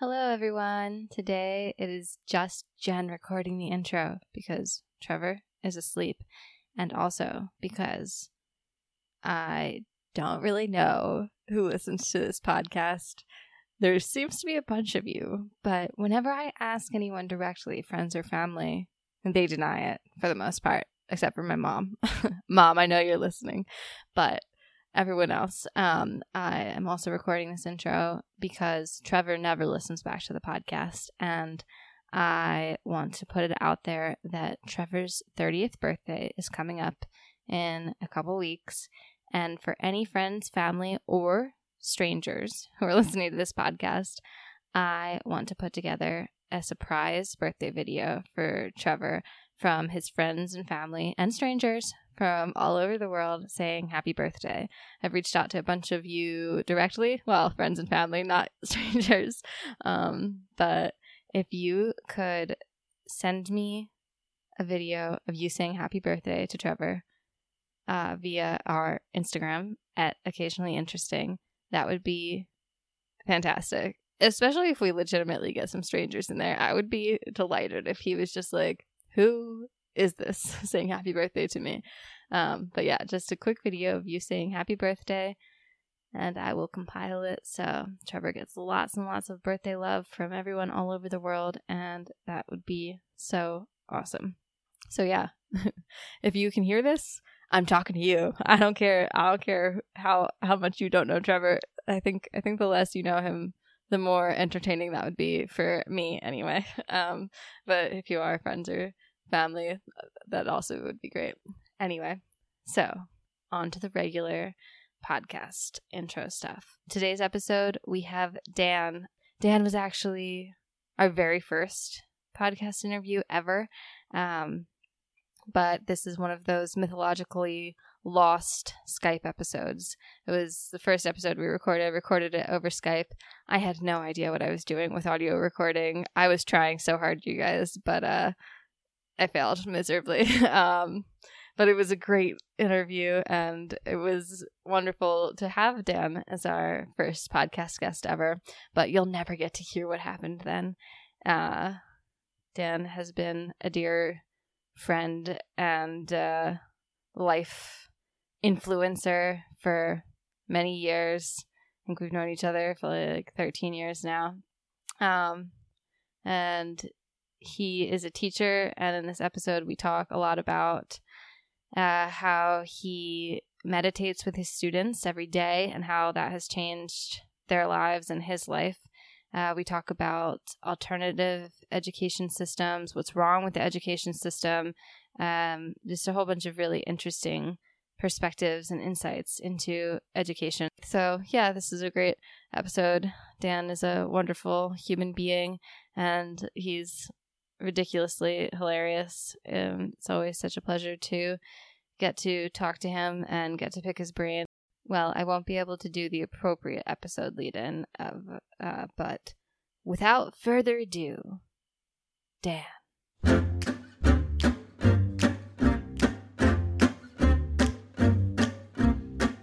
Hello, everyone. Today it is just Jen recording the intro because Trevor is asleep, and also because I don't really know who listens to this podcast. There seems to be a bunch of you, but whenever I ask anyone directly, friends or family, they deny it for the most part, except for my mom. mom, I know you're listening, but everyone else. Um, I am also recording this intro because Trevor never listens back to the podcast, and I want to put it out there that Trevor's 30th birthday is coming up in a couple weeks. And for any friends, family, or strangers who are listening to this podcast, I want to put together a surprise birthday video for Trevor from his friends and family and strangers from all over the world saying happy birthday. I've reached out to a bunch of you directly, well, friends and family, not strangers. Um, but if you could send me a video of you saying happy birthday to Trevor uh, via our Instagram at occasionally interesting, that would be fantastic. Especially if we legitimately get some strangers in there. I would be delighted if he was just like, Who is this saying happy birthday to me? Um, but yeah, just a quick video of you saying happy birthday, and I will compile it so Trevor gets lots and lots of birthday love from everyone all over the world, and that would be so awesome. So yeah, if you can hear this, I'm talking to you. I don't care. I don't care how how much you don't know Trevor. I think I think the less you know him, the more entertaining that would be for me anyway. Um, but if you are friends or family, that also would be great. Anyway, so on to the regular podcast intro stuff. Today's episode, we have Dan. Dan was actually our very first podcast interview ever. Um, but this is one of those mythologically lost Skype episodes. It was the first episode we recorded. I recorded it over Skype. I had no idea what I was doing with audio recording. I was trying so hard, you guys, but uh, I failed miserably. um, but it was a great interview and it was wonderful to have Dan as our first podcast guest ever. But you'll never get to hear what happened then. Uh, Dan has been a dear friend and uh, life influencer for many years. I think we've known each other for like 13 years now. Um, and he is a teacher. And in this episode, we talk a lot about uh, how he meditates with his students every day and how that has changed their lives and his life. Uh, we talk about alternative education systems, what's wrong with the education system, um, just a whole bunch of really interesting perspectives and insights into education. So, yeah, this is a great episode. Dan is a wonderful human being and he's ridiculously hilarious. Um, it's always such a pleasure to get to talk to him and get to pick his brain. Well, I won't be able to do the appropriate episode lead in of, uh, but without further ado, Dan.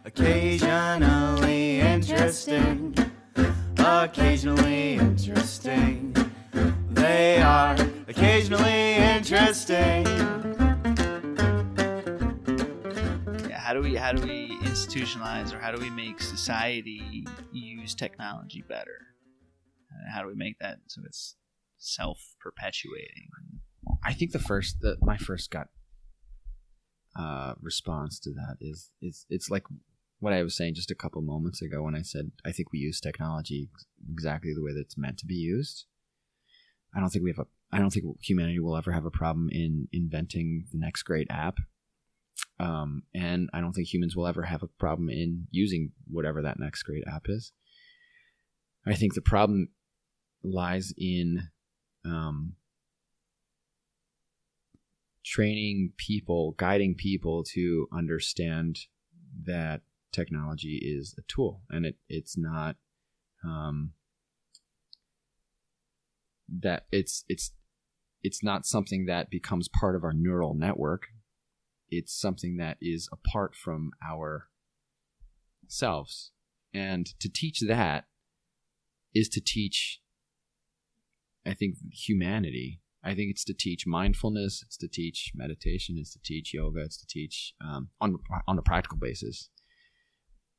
Occasionally interesting, occasionally interesting. They are occasionally interesting. Yeah, how do we how do we institutionalize or how do we make society use technology better? How do we make that so it's self perpetuating? I think the first, the, my first gut uh, response to that is, is it's like what I was saying just a couple moments ago when I said I think we use technology exactly the way that it's meant to be used. I don't think we have a, I don't think humanity will ever have a problem in inventing the next great app. Um, and I don't think humans will ever have a problem in using whatever that next great app is. I think the problem lies in um, training people, guiding people to understand that technology is a tool and it, it's not um, that it's it's it's not something that becomes part of our neural network it's something that is apart from our selves and to teach that is to teach I think humanity. I think it's to teach mindfulness. It's to teach meditation. It's to teach yoga. It's to teach um, on on a practical basis.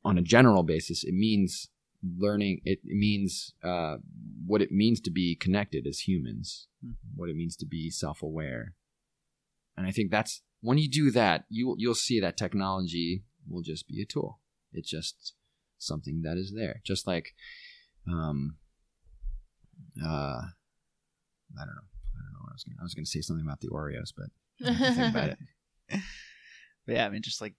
On a general basis, it means learning. It means uh, what it means to be connected as humans. Mhm. What it means to be self aware. And I think that's when you do that, you you'll see that technology will just be a tool. It's just something that is there. Just like, um, uh, I don't know. I don't know what I was going. to I was going to say something about the Oreos, but think about it. But yeah, I mean, just like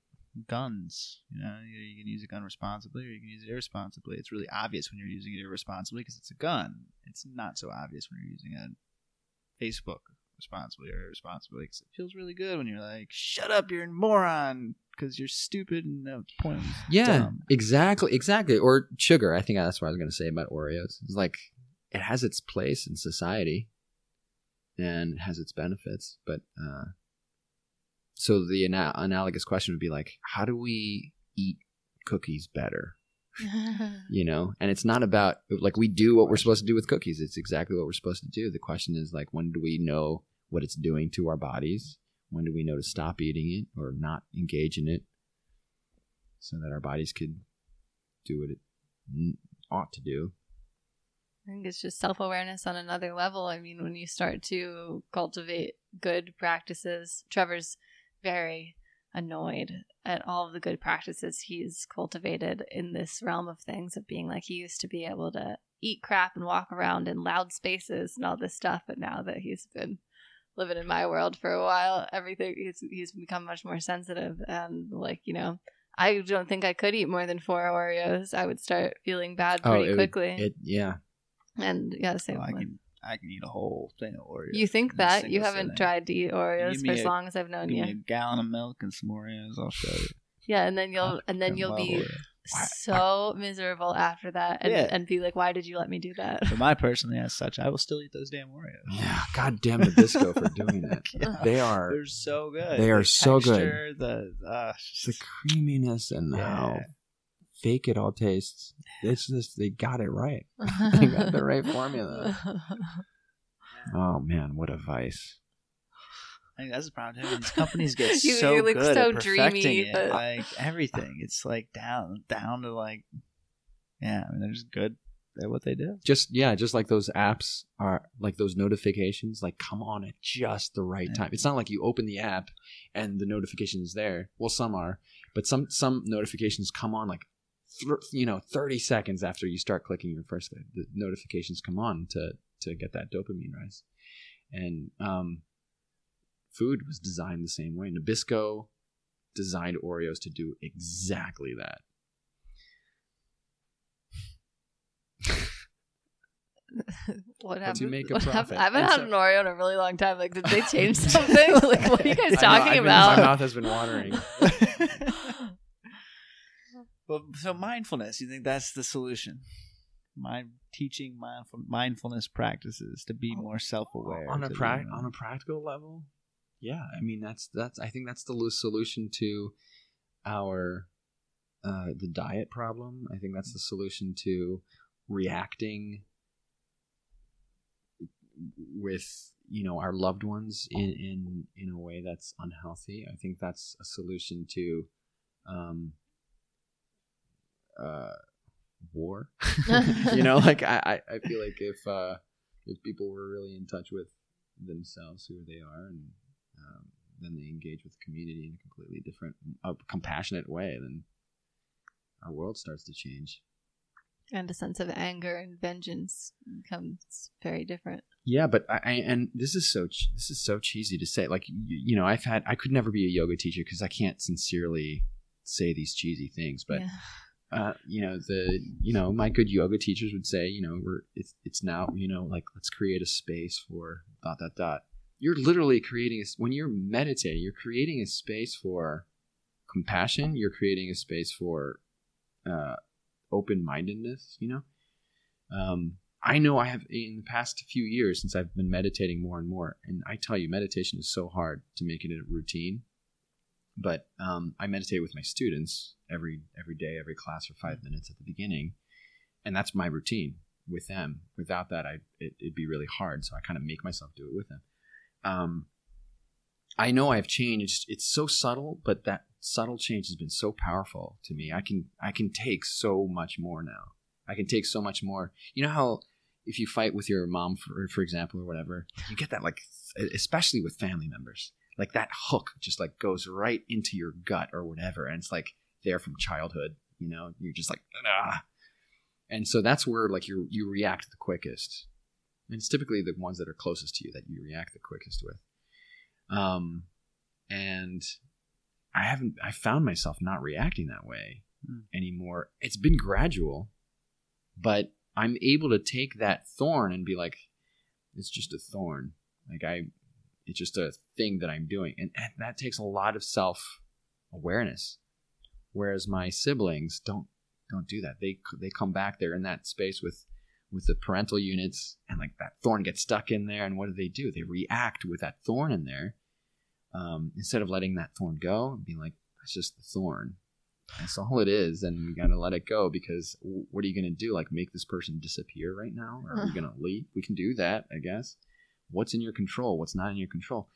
guns, you know, you, you can use a gun responsibly or you can use it irresponsibly. It's really obvious when you're using it irresponsibly because it's a gun. It's not so obvious when you're using a Facebook responsibly or irresponsibly because it feels really good when you're like, "Shut up, you're a moron," because you're stupid and no point. Yeah, Dumb. exactly, exactly. Or sugar. I think that's what I was going to say about Oreos. It's like it has its place in society, and it has its benefits. But uh, so the ana- analogous question would be like, how do we eat cookies better? You know, and it's not about like we do what we're supposed to do with cookies. It's exactly what we're supposed to do. The question is like, when do we know what it's doing to our bodies? When do we know to stop eating it or not engage in it, so that our bodies could do what it ought to do? I think it's just self awareness on another level. I mean, when you start to cultivate good practices, Trevor's very annoyed at all of the good practices he's cultivated in this realm of things of being like he used to be able to eat crap and walk around in loud spaces and all this stuff but now that he's been living in my world for a while everything he's, he's become much more sensitive and like you know i don't think i could eat more than four oreos i would start feeling bad Oh, pretty it would- quickly It yeah. and yeah, same. Well, I can eat a whole thing of Oreos. you think that you haven't sitting. tried to eat Oreos for me as long as I've known Give you. me a gallon of milk and some Oreos. I'll show you. Yeah, and then you'll I and then you'll be Oreos. so miserable after that, and, Yeah. and be like, "Why did you let me do that?" But my personally, as such, I will still eat those damn Oreos. Yeah. God damn Nabisco for doing that. Yeah. They are They're so good. They are The so good. texture, The uh, the creaminess and how Yeah. Fake it all tastes. It's just they got it right. They got the right formula. Oh man, what a vice! I think that's the problem. too. These companies get You- so you look good so at perfecting dreamy, it. but- Like everything, it's like down, down to like, yeah. I mean, they're just good at what they do. Just yeah, just like those apps are like those notifications, like come on at just the right Yeah. time. It's not like you open the app and the notification is there. Well, some are, but some some notifications come on like th- you know thirty seconds after you start clicking your first. The notifications come on to to get that dopamine rise, and um, food was designed the same way. Nabisco designed Oreos to do exactly that. what To happened? make a profit. I haven't And had so- an Oreo in a really long time. Like, did they change something? like, what are you guys I know, talking been- about? my mouth has been watering. Well, so mindfulness, you think that's the solution? Mind teaching mindful, mindfulness practices to be more self-aware on a pra- on a practical level? Yeah i mean that's that's i think that's the solution to our uh the diet problem. I think that's the solution to reacting with you know our loved ones in in in a way that's unhealthy. I think that's a solution to um uh war you know like I, I i feel like if uh if people were really in touch with themselves who they are and um, then they engage with the community in a completely different a compassionate way then our world starts to change and a sense of anger and vengeance becomes very different. yeah but I, I and this is so ch- this is so cheesy to say like you, you know i've had i could never be a yoga teacher because i can't sincerely say these cheesy things but yeah. Uh, you know the you know my good yoga teachers would say you know we're it's it's now you know like let's create a space for dot dot dot. You're literally creating a, when you're meditating you're creating a space for compassion. You're creating a space for uh, open-mindedness you know? Um, i know i have in the past few years since i've been meditating more and more and i tell you meditation is so hard to make it a routine but um, I meditate with my students every every day, every class for five minutes at the beginning, and that's my routine. with them. Without that, I it, it'd be really hard. So I kind of make myself do it with them. Um, I know I've changed. It's so subtle, but that subtle change has been so powerful to me. I can I can take so much more now. I can take so much more. You know how if you fight with your mom, for for example, or whatever, you get that like, especially with family members, like that hook just like goes right into your gut or whatever, and it's like there from childhood. You know, you're just like ah, and so that's where like you you react the quickest. And it's typically the ones that are closest to you that you react the quickest with. Um, and I haven't I found myself not reacting that way Hmm. anymore. It's been gradual, but I'm able to take that thorn and be like, it's just a thorn. Like I, it's just a thing that I'm doing, and, and that takes a lot of self awareness. Whereas my siblings don't don't do that. They they come back there in that space with with the parental units, and like that thorn gets stuck in there. And what do they do? They react with that thorn in there um, instead of letting that thorn go and being like, that's just the thorn. That's all it is, and we gotta let it go because what are you gonna do? Like make this person disappear right now? Or are we gonna leave? We can do that, I guess. What's in your control? What's not in your control?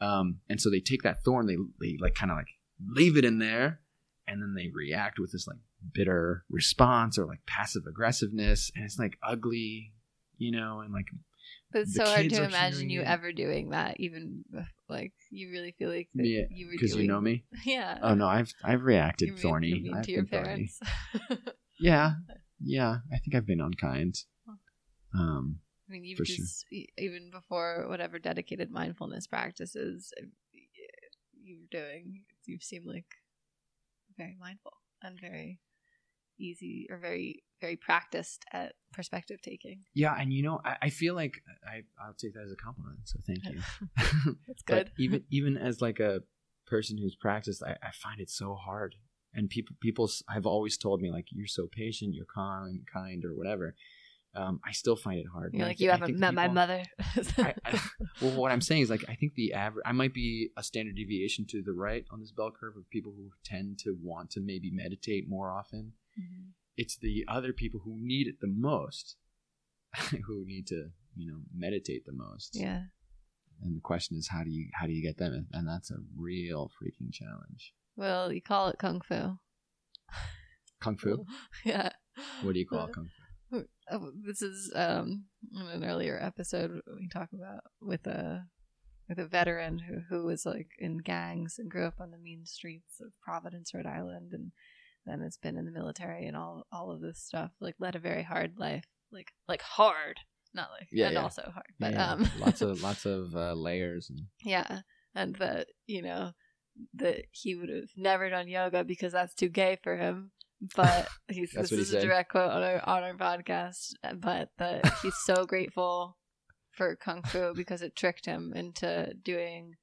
Um, and so they take that thorn, they they like kind of like leave it in there, and then they react with this like bitter response or like passive aggressiveness, and it's like ugly, you know, and like But it's so hard to imagine you it. ever doing that. Even like you really feel like yeah, you were because you know me. Yeah. Oh no, I've I've reacted You're thorny. mean I've to your been thorny. parents. Yeah, yeah. I think I've been unkind. Um, I mean, you've For sure. just e- even before whatever dedicated mindfulness practices you're doing, you seem like very mindful and very easy or very very practiced at perspective taking. yeah, and you know, I, I feel like I I'll take that as a compliment. So thank you. That's but good. even even as like a person who's practiced, I, I find it so hard. And people people have always told me like you're so patient, you're kind, kind or whatever. Um, I still find it hard. You're I like you I haven't met my mother. I, I, well, what I'm saying is like I think the average I might be a standard deviation to the right on this bell curve of people who tend to want to maybe meditate more often. Mhm. It's the other people who need it the most who need to you know meditate the most. yeah. And the question is how do you how do you get them? And that's a real freaking challenge. Well, you call it kung fu. Kung fu. yeah. What do you call kung fu? Oh, this is um in an earlier episode we talk about with a with a veteran who who was like in gangs and grew up on the mean streets of Providence, Rhode Island, and then has been in the military and all all of this stuff. Like led a very hard life, like like hard, not like Yeah, and yeah. also hard, but Yeah, um lots of lots of uh, layers and yeah, and that you know that he would have never done yoga because that's too gay for him. But he's this he is a direct quote on our on our podcast. But that he's so grateful for kung fu because it tricked him into doing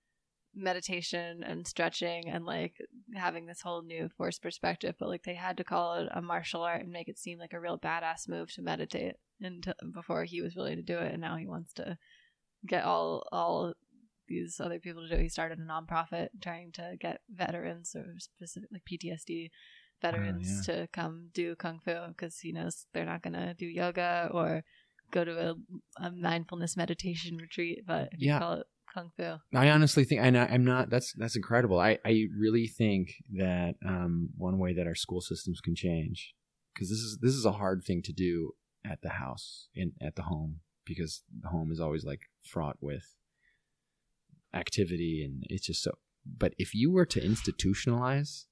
meditation and stretching and like having this whole new force perspective. But like they had to call it a martial art and make it seem like a real badass move to meditate and before he was willing to do it, and now he wants to get all all these other people to do. it. He started a nonprofit trying to get veterans or specific like PTSD veterans to come do kung fu because he knows they're not gonna do yoga or go to a, a mindfulness meditation retreat. But if Yeah. you call it kung fu, I honestly think, and I, I'm not. That's that's incredible. I I really think that um, one way that our school systems can change, because this is this is a hard thing to do at the house in at the home because the home is always like fraught with activity and it's just so. But if you were to institutionalize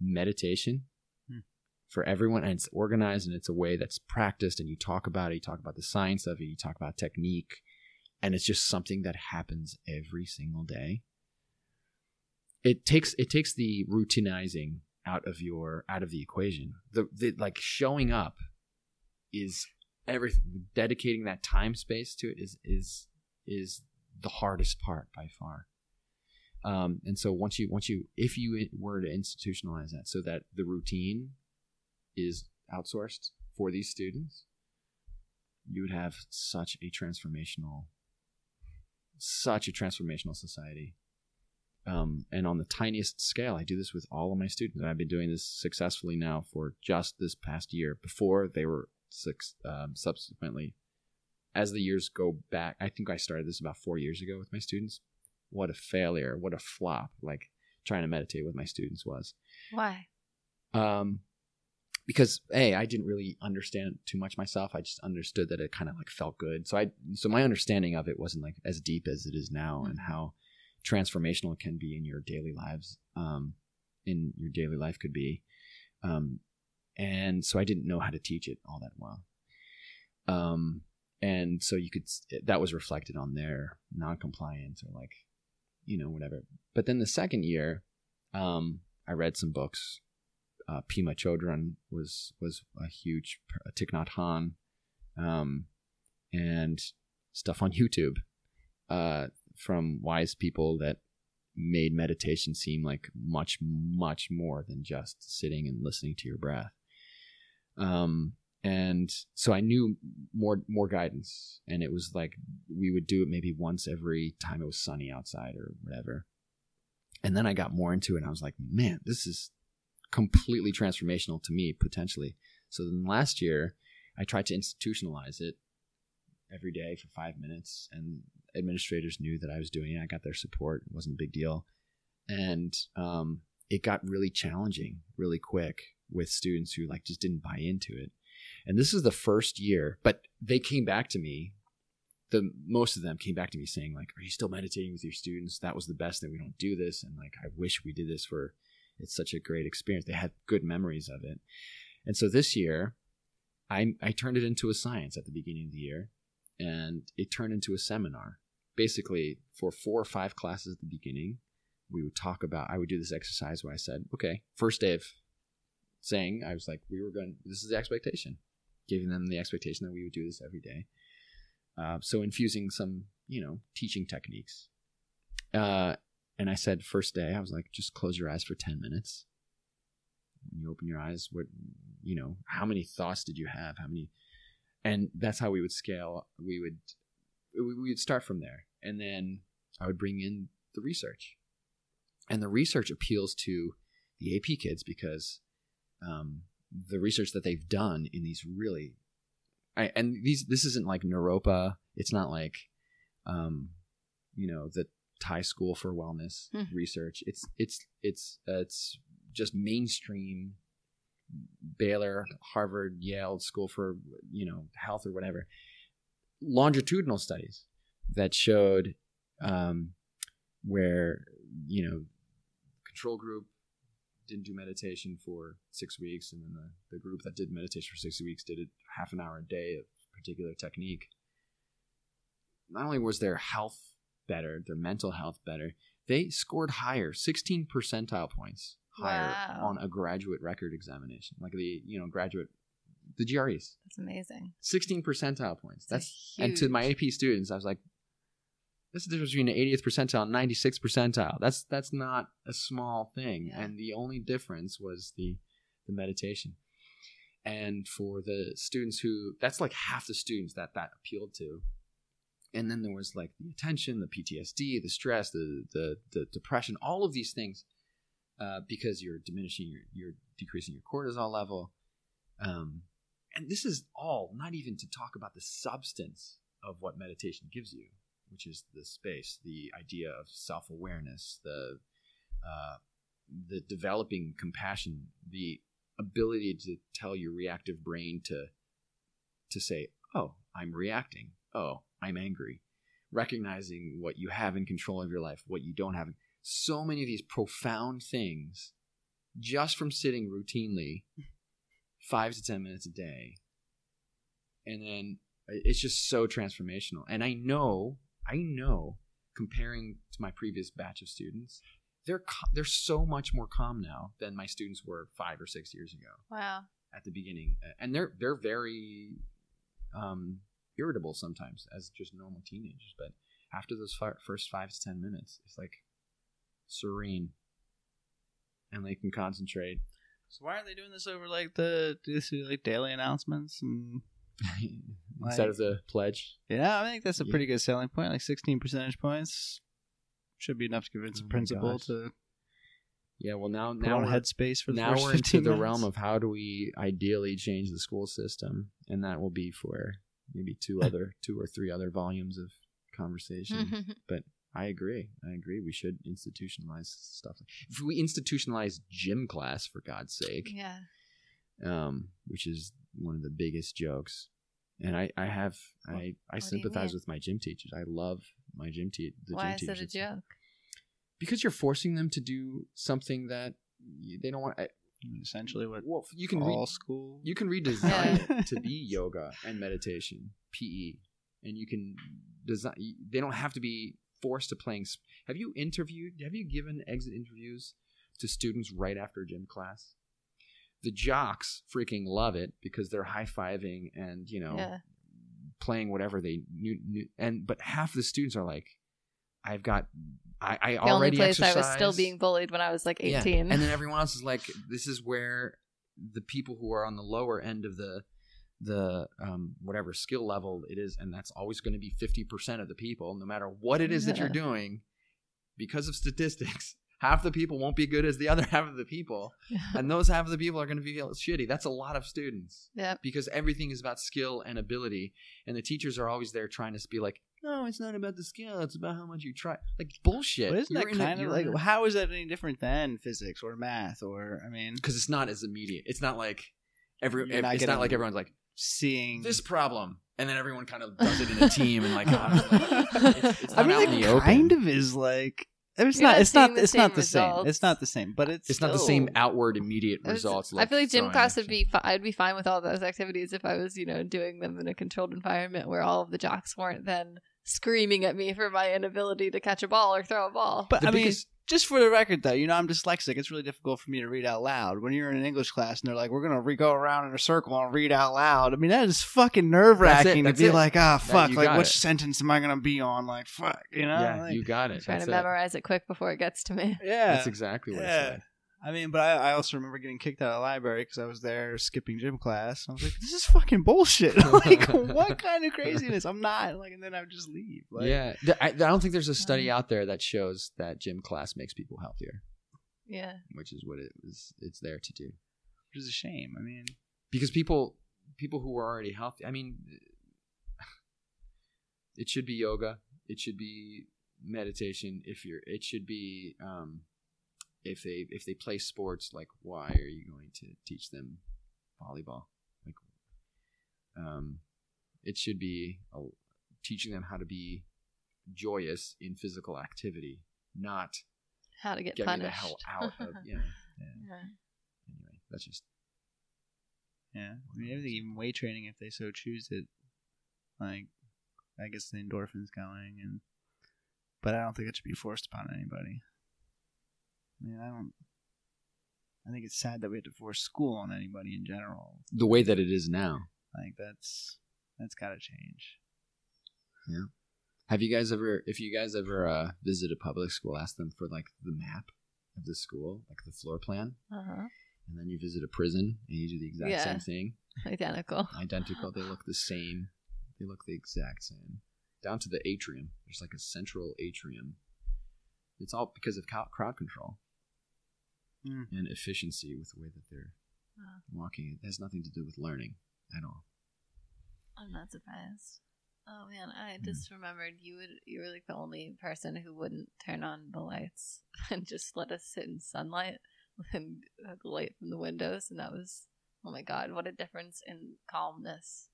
meditation Hmm. for everyone, and it's organized and it's a way that's practiced, and you talk about it, you talk about the science of it, you talk about technique, and it's just something that happens every single day. It takes it takes the routinizing out of your out of the equation. The, the like showing up is everything. Dedicating that time space to it is is is the hardest part by far um, and so once you once you if you were to institutionalize that so that the routine is outsourced for these students you would have such a transformational such a transformational society um, and on the tiniest scale i do this with all of my students and i've been doing this successfully now for just this past year before they were six, um, subsequently. As the years go back, I think I started this about four years ago with my students. What a failure! What a flop! Like trying to meditate with my students was. Why? Um, because a I didn't really understand too much myself. I just understood that it kind of like felt good. So I so my understanding of it wasn't like as deep as it is now, and how transformational it can be in your daily lives. Um, in your daily life could be. Um, and so I didn't know how to teach it all that well. Um, and so you could that was reflected on their non-compliance or like, you know, whatever. But then the second year, um, I read some books. Uh, Pema Chodron was was a huge uh, Thich Nhat Hanh, um, and stuff on YouTube uh, from wise people that made meditation seem like much much more than just sitting and listening to your breath um and so i knew more more guidance and it was like we would do it maybe once every time it was sunny outside or whatever and then i got more into it and i was like man this is completely transformational to me potentially so then last year i tried to institutionalize it every day for five minutes and administrators knew that I was doing it. I got their support. It wasn't a big deal. And um, it got really challenging really quick with students who like just didn't buy into it. And this is the first year, but they came back to me. The most of them came back to me saying like, "Are you still meditating with your students? That was the best that we don't do this." And like, I wish we did this for. It's such a great experience. They had good memories of it. And so this year, I I turned it into a science at the beginning of the year, and it turned into a seminar basically for four or five classes at the beginning, we would talk about. I would do this exercise where I said, "Okay, first day of saying," I was like, "We were going. This is the expectation." Giving them the expectation that we would do this every day. Uh, so infusing some, you know, teaching techniques. Uh, and I said, first day, I was like, just close your eyes for ten minutes. When you open your eyes, what, you know, how many thoughts did you have? How many? And that's how we would scale. We would we would start from there, and then I would bring in the research, and the research appeals to the AP kids because um, the research that they've done in these really, I, and these this isn't like Naropa. It's not like, um, you know, the Thai School for Wellness Hmm. research. It's it's it's uh, it's just mainstream Baylor, Harvard, Yale School for you know health or whatever longitudinal studies that showed um, where you know control group didn't do meditation for six weeks and then the, the group that did meditation for six weeks did it half an hour a day of particular technique not only was their health better their mental health better they scored higher 16 percentile points higher Wow. on a graduate record examination like the you know graduate the GREs That's amazing. 16 percentile points. That's That's and to my AP students, I was like, "That's the difference between the 80th percentile and 96th percentile. That's that's not a small thing." Yeah. And the only difference was the the meditation. And for the students who, that's like half the students that that appealed to. And then there was like the attention, the PTSD, the stress, the the, the depression, all of these things, uh, because you're diminishing your, you're decreasing your cortisol level. Um, and this is all not even to talk about the substance of what meditation gives you, which is the space, the idea of self awareness, the uh, the developing compassion, the ability to tell your reactive brain to to say, "Oh, I'm reacting. Oh, I'm angry." Recognizing what you have in control of your life, what you don't have. So many of these profound things just from sitting routinely five to ten minutes a day and then it's just so transformational and i know i know comparing to my previous batch of students they're ca- they're so much more calm now than my students were five or six years ago. Wow. at the beginning and they're they're very um, irritable sometimes as just normal teenagers but after those fi- first five to ten minutes it's like serene. And they can concentrate. So why aren't they doing this over like the do this do, like daily announcements and instead of the pledge yeah, I think that's a Yeah. pretty good selling point. Like sixteen percentage points should be enough to convince Oh a principal to Yeah, well now now we're, headspace for the now we're 15 into the minutes. realm of how do we ideally change the school system, and that will be for maybe two other two or three other volumes of conversation. But I agree. I agree. We should institutionalize stuff. If we institutionalize gym class, for God's sake, yeah. um, which is one of the biggest jokes. And I, I have, I, I what do you sympathize with my gym teachers. I love my gym te- the Why gym is it teachers. a joke? Because you're forcing them to do something that you- they don't want. I, Essentially, what well, you can all read, school. you can redesign it to be yoga and meditation, PE, and you can design. They don't have to be forced to playing. s- Have you interviewed? Have you given exit interviews to students right after gym class? The jocks freaking love it because they're high fiving and you know Yeah. playing whatever they knew, knew. And but half the students are like, I've got. I, I The only already place I was still being bullied when I was like Yeah. 18. And then everyone else is like, this is where the people who are on the lower end of the the um, whatever skill level it is, and that's always going to be fifty percent of the people, no matter what it is that you're doing, because of statistics. Half the people won't be good as the other half of the people, and those half of the people are going to feel shitty. That's a lot of students Yep. because everything is about skill and ability, and the teachers are always there trying to be like, "No, it's not about the skill; it's about how much you try." Like bullshit. But isn't You're that in a- kind of like a- how is that any different than physics or math or I mean because it's not as immediate. It's not like every. Not it's not like everyone's like seeing this problem, and then everyone kind of does it in a team and like. oh, it's, it's I mean, out it in the open. kind of is like it's You're not. not It's not. the It's not same the same. It's not the same. But it's It's not the same outward immediate was- results. I feel like gym class would be. Fi- I'd be fine with all those activities if I was, you know, doing them in a controlled environment where all of the jocks weren't then screaming at me for my inability to catch a ball or throw a ball. But The I mean, biggest- just for the record, though, you know, I'm dyslexic. It's really difficult for me to read out loud. When you're in an English class and they're like, "We're gonna re- go around in a circle and read out loud," I mean, that is fucking nerve wracking to be it. like, "Ah, That- fuck! Like, which it. sentence am I gonna be on? Like, fuck, you know? yeah, Like- you got it. trying That's to it. memorize it quick before it gets to me. yeah, That's exactly what Yeah. I said. I mean, but I, I also remember getting kicked out of the library because I was there skipping gym class. I was like, "This is fucking bullshit! like, what kind of craziness? I'm not like." And then I would just leave. Like, yeah, I, I don't think there's a study out there that shows that gym class makes people healthier, Yeah. which is what it was. It's there to do. which is a shame. I mean, because people people who are already healthy i mean it should be yoga it should be meditation if you're it should be um if they if they play sports like why are you going to teach them volleyball like um it should be a, teaching them how to be joyous in physical activity not How to get get punished. the hell out of you know Yeah. anyway that's just yeah. I mean, everything, even weight training, if they so choose it, like, I guess the endorphins going, and but I don't think it should be forced upon anybody. I mean, I don't. I think it's sad that we have to force school on anybody in general. the way that it is now Like that's that's got to change. Yeah. Have you guys ever, if you guys ever uh, visit a public school, ask them for like the map of the school, like the floor plan, Uh-huh. and then you visit a prison and you do the exact Yeah. same thing, Identical. identical. They look the same. They look the exact same, down to the atrium. There's like a central atrium. It's all because of crowd control Mm. and efficiency with the way that they're Wow. walking. It has nothing to do with learning at all. I'm not surprised. Oh man, I Hmm. just remembered you would you were like the only person who wouldn't turn on the lights and just let us sit in sunlight and uh, the light from the windows and that was oh my god, what a difference in calmness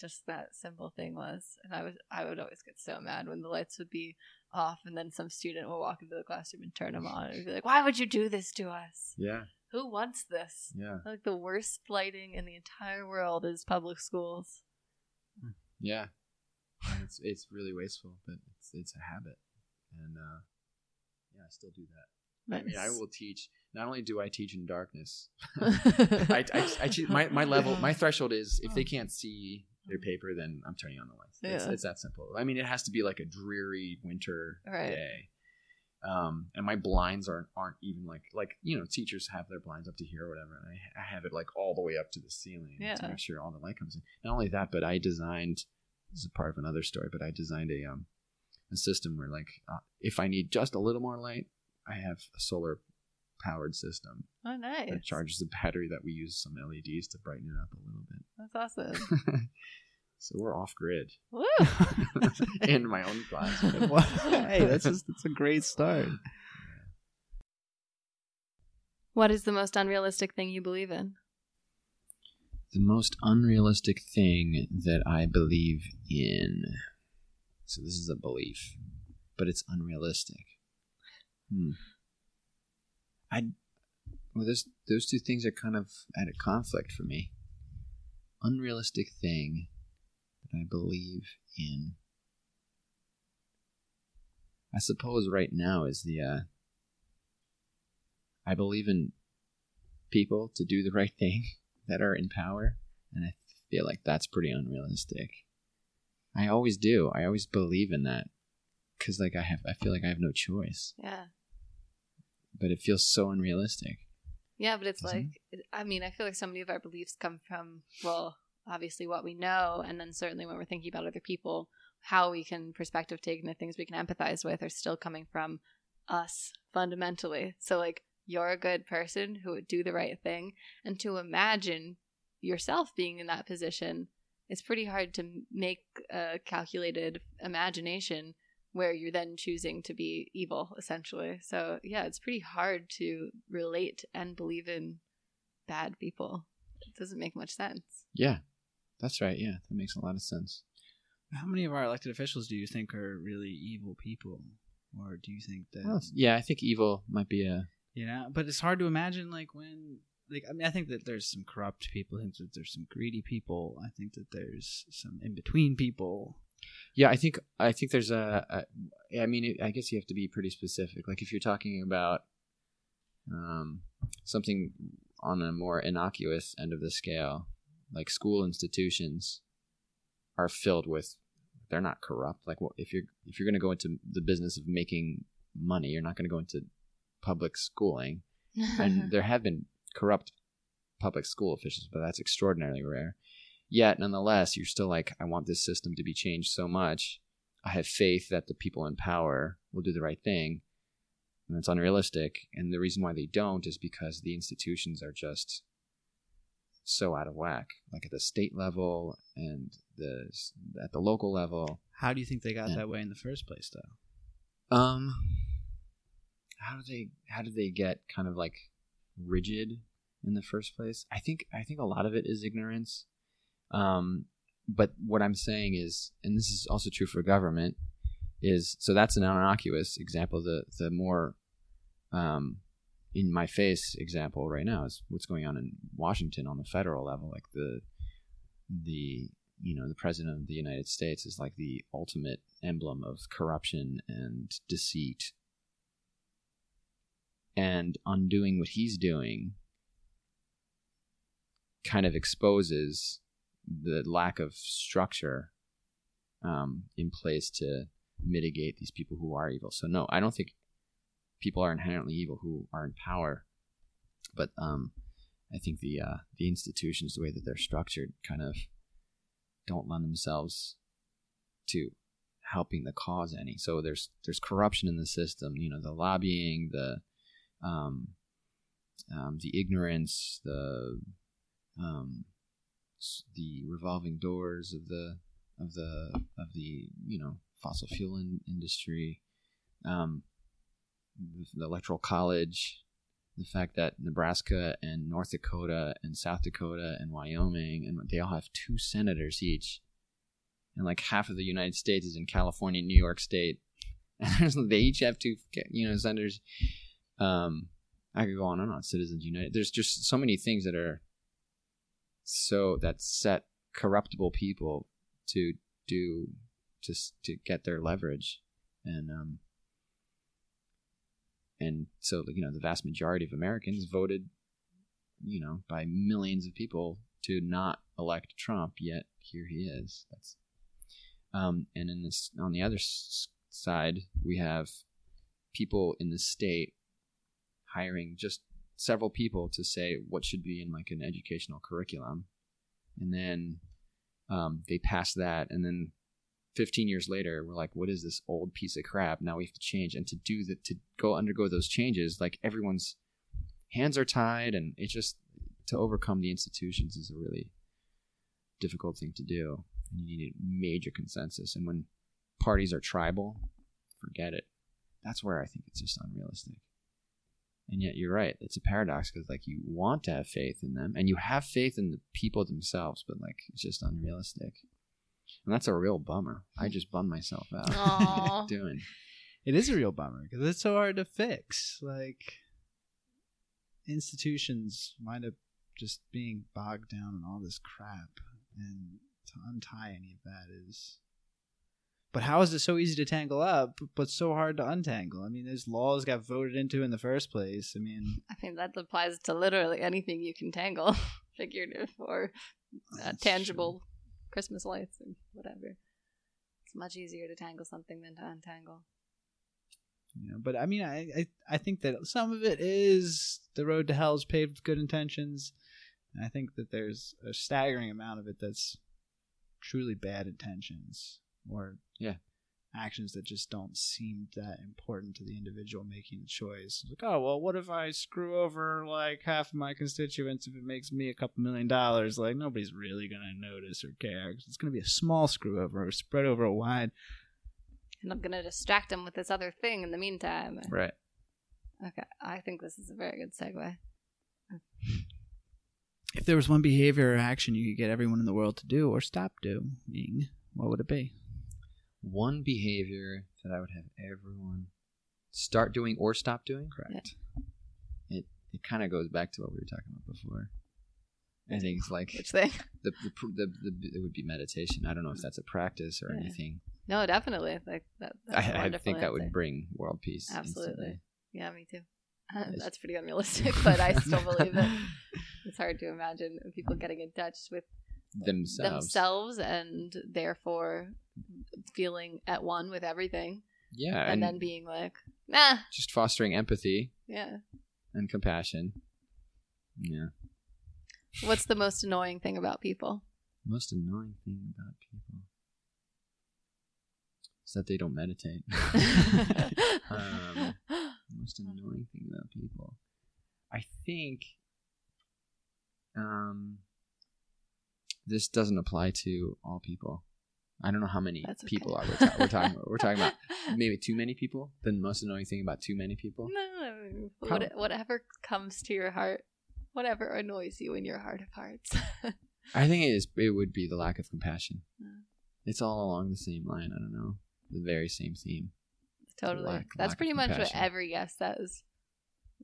just that simple thing was. And I was I would always get so mad when the lights would be off and then some student would walk into the classroom and turn them on and be like, Why would you do this to us? Yeah, Who wants this? yeah, Like the worst lighting in the entire world is public schools. yeah. It's it's really wasteful, but it's it's a habit, and uh, yeah, I still do that. I mean, I will teach. Not only do I teach in darkness, I, I, I my my level, my threshold is if they can't see their paper, then I'm turning on the lights. It's, Yeah. it's that simple. I mean, it has to be like a dreary winter Right. day, um, and my blinds aren't aren't even like like you know teachers have their blinds up to here or whatever, and I, I have it like all the way up to the ceiling Yeah. to make sure all the light comes in. Not only that, but I designed. This is part of another story, but I designed a um a system where like uh, if I need just a little more light, I have a solar powered system Oh, nice. that charges the battery that we use some LEDs to brighten it up a little bit. That's awesome. so we're off grid Woo! in my own class. hey, that's just that's a great start. What is the most unrealistic thing you believe in? the most unrealistic thing that I believe in. So this is a belief, but it's unrealistic. Hmm. I well, those those two things are kind of at a conflict for me. Unrealistic thing that I believe in. I suppose right now is the uh I believe in people to do the right thing that are in power, and I feel like that's pretty unrealistic. I always do. I always believe in that because like I have, I feel like I have no choice. Yeah. But it feels so unrealistic. Yeah, but it's Doesn't like, I mean, I feel like so many of our beliefs come from, well, obviously what we know, and then certainly when we're thinking about other people, how we can perspective take and the things we can empathize with are still coming from us fundamentally. So, like, you're a good person who would do the right thing, and to imagine yourself being in that position, it's pretty hard to make a calculated imagination where you're then choosing to be evil essentially so yeah it's pretty hard to relate and believe in bad people it doesn't make much sense Yeah, that's right. Yeah, that makes a lot of sense. How many of our elected officials do you think are really evil people, or do you think that? Well, yeah, I think evil might be a. You know, but it's hard to imagine like when like I mean I think that there's some corrupt people, I think that there's some greedy people, I think that there's some in between people. Yeah, I think I think there's a. a I mean, I guess you have to be pretty specific. Like if you're talking about um, something on a more innocuous end of the scale, like school institutions are filled with. They're not corrupt. Like well, if you're if you're going to go into the business of making money, you're not going to go into public schooling. and there have been corrupt public school officials, but that's extraordinarily rare. Yet, nonetheless, you're still like, I want this system to be changed so much. I have faith that the people in power will do the right thing. And it's unrealistic. And the reason why they don't is because the institutions are just so out of whack, like at the state level and the at the local level. How do you think they got Yeah. that way in the first place though? Um, how do they how did they get kind of like rigid in the first place? I think I think a lot of it is ignorance. Um, but what I'm saying is, and this is also true for government, is so that's an innocuous example. The the more um, in my face example right now is what's going on in Washington on the federal level. Like the the you know the president of the United States is like the ultimate emblem of corruption and deceit. And undoing what he's doing kind of exposes the lack of structure um, in place to mitigate these people who are evil. So no, I don't think people are inherently evil who are in power, but um, I think the uh, the institutions, the way that they're structured, kind of don't lend themselves to helping the cause any. So there's there's corruption in the system. You know, the lobbying, the um, um, the ignorance, the um, the revolving doors of the of the of the you know fossil fuel in, industry, um, the, electoral college, the fact that Nebraska and North Dakota and South Dakota and Wyoming and they all have two senators each, and like half of the United States is in California, New York State, they each have two you know senators. Um, I could go on and on. Citizens United. There's just so many things that are so that set corruptible people to do just to get their leverage, and um, and so you know the vast majority of Americans voted, you know, by millions of people to not elect Trump. Yet here he is. That's um, and in this on the other side we have people in the state hiring just several people to say what should be in like an educational curriculum and then um, they pass that and then 15 years later we're like what is this old piece of crap now we have to change and to do that to go undergo those changes like everyone's hands are tied, and it just to overcome the institutions is a really difficult thing to do. And you need a major consensus. And when parties are tribal, forget it. That's where I think it's just unrealistic. And yet you're right. It's a paradox because like you want to have faith in them and you have faith in the people themselves, but like it's just unrealistic. And that's a real bummer. I just bummed myself out doing. It is a real bummer because it's so hard to fix. Like institutions wind up just being bogged down in all this crap, and to untie any of that is. But how is it so easy to tangle up, but so hard to untangle? I mean, those laws got voted into in the first place. I mean, I mean, that applies to literally anything you can tangle, figurative or uh, tangible Christmas lights and whatever. It's much easier to tangle something than to untangle. know, but I mean, I, I I think that some of it is the road to hell is paved with good intentions. And I think that there's a staggering amount of it that's truly bad intentions or Yeah. actions that just don't seem that important to the individual making the choice. Like, oh well, what if I screw over like half of my constituents if it makes me a couple million dollars? Like nobody's really gonna notice or care. It's gonna be a small screw over or spread over a wide. And I'm going to distract them with this other thing in the meantime. Right. Okay, I think this is a very good segue. If there was one behavior or action you could get everyone in the world to do or stop doing, what would it be? One behavior that I would have everyone start doing or stop doing. Correct. It it kind of goes back to what we were talking about before. I think it's like Which thing? the, the, pr- the, the it would be meditation. I don't know if that's a practice or Yeah. anything. No, definitely. Like that. That's a I, I wonderful think that would answer. bring world peace. Absolutely. instantly. Yeah, me too. Yes. That's pretty unrealistic, but I still believe it. It's hard to imagine people getting in touch with Themselves. themselves and therefore feeling at one with everything, Yeah, and, and, then being like, nah, just fostering empathy yeah. and compassion. Yeah. What's the most annoying thing about people? Most annoying thing about people is that they don't meditate. um, most annoying thing about people. I think um, this doesn't apply to all people. I don't know how many That's okay. people are we're, ta- we're talking about. We're talking about maybe too many people. The most annoying thing about too many people. No, what, whatever comes to your heart, whatever annoys you in your heart of hearts. I think it is. It would be the lack of compassion. It's all along the same line. I don't know. The very same theme. totally. lack- That's lack pretty much what every guest says.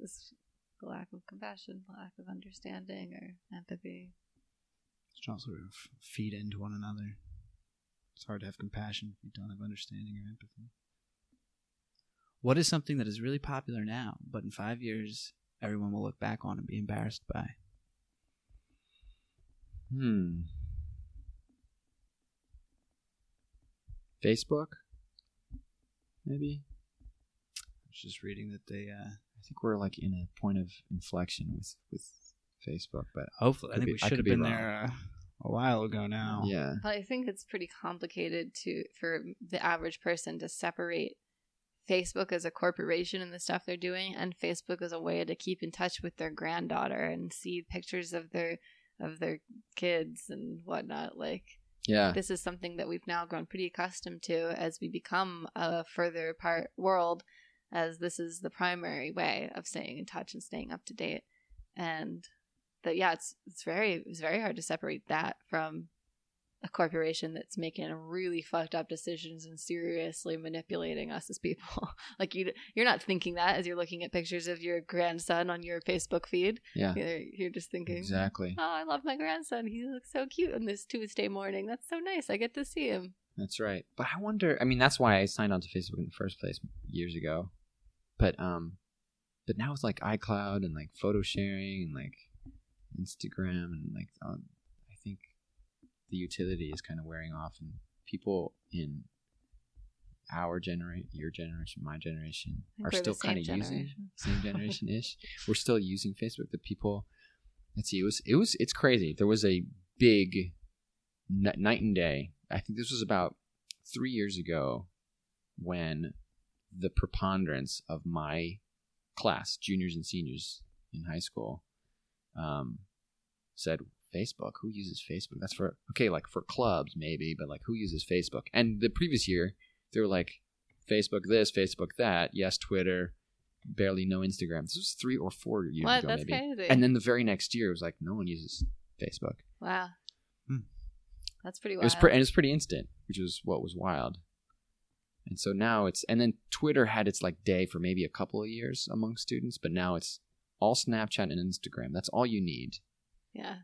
Is the lack of compassion, lack of understanding, or empathy. Just sort of feed into one another. It's hard to have compassion if you don't have understanding or empathy. What is something that is really popular now, but in five years everyone will look back on and be embarrassed by? Hmm. Facebook. Maybe. I was just reading that they uh I think we're like in a point of inflection with with Facebook, but hopefully I think be- we should have be been wrong. there uh, a while ago now. yeah, But I think it's pretty complicated to for the average person to separate Facebook as a corporation and the stuff they're doing, and Facebook as a way to keep in touch with their granddaughter and see pictures of their of their kids and whatnot. Like yeah, this is something that we've now grown pretty accustomed to as we become a further apart world, as this is the primary way of staying in touch and staying up to date. And that yeah, it's it's very it's very hard to separate that from a corporation that's making really fucked up decisions and seriously manipulating us as people. like you you're not thinking that as you're looking at pictures of your grandson on your Facebook feed. yeah, You're, you're just thinking exactly. Oh, I love my grandson. He looks so cute on this Tuesday morning. That's so nice. I get to see him. That's right. But I wonder. I mean, that's why I signed on to Facebook in the first place years ago. But um, but now it's like iCloud and like photo sharing and like Instagram and like um, I think the utility is kind of wearing off and people in our generation, your generation, my generation are still kind of using same generation ish. We're still using Facebook. The people, let's see, it was it was it's crazy. There was a big n- night and day. I think this was about three years ago when the preponderance of my class, juniors and seniors in high school um, said Facebook. Who uses Facebook? That's for okay, like for clubs maybe, but like who uses Facebook? And the previous year they were like Facebook this, Facebook that. Yes, Twitter. Barely no Instagram. This was three or four years What? ago, That's maybe. crazy. And then the very next year, it was like no one uses Facebook. wow. Hmm. That's pretty It was pre- and it's pretty instant, which was what was wild. And so now it's and then Twitter had its like day for maybe a couple of years among students, but now it's all Snapchat and Instagram. That's all you need yeah.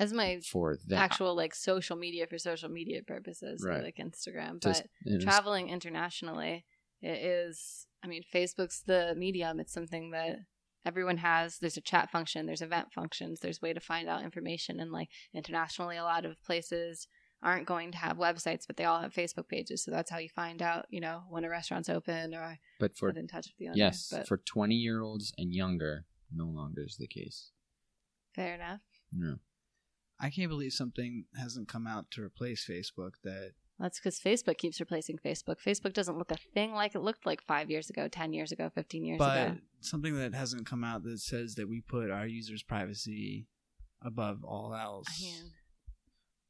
As my for that. actual like social media for social media purposes, Right. like Instagram, Just- but traveling internationally it is i mean facebook's the medium it's something that everyone has there's a chat function there's event functions there's way to find out information and like internationally a lot of places aren't going to have websites but they all have facebook pages so that's how you find out you know when a restaurant's open or but for get in touch with the owner yes, but for twenty year olds and younger, no longer is the case. Fair enough Yeah. I can't believe something hasn't come out to replace Facebook that that's because facebook keeps replacing facebook facebook doesn't look a thing like it looked like five years ago ten years ago 15 years but ago But something that hasn't come out that says that we put our users' privacy above all else. Man.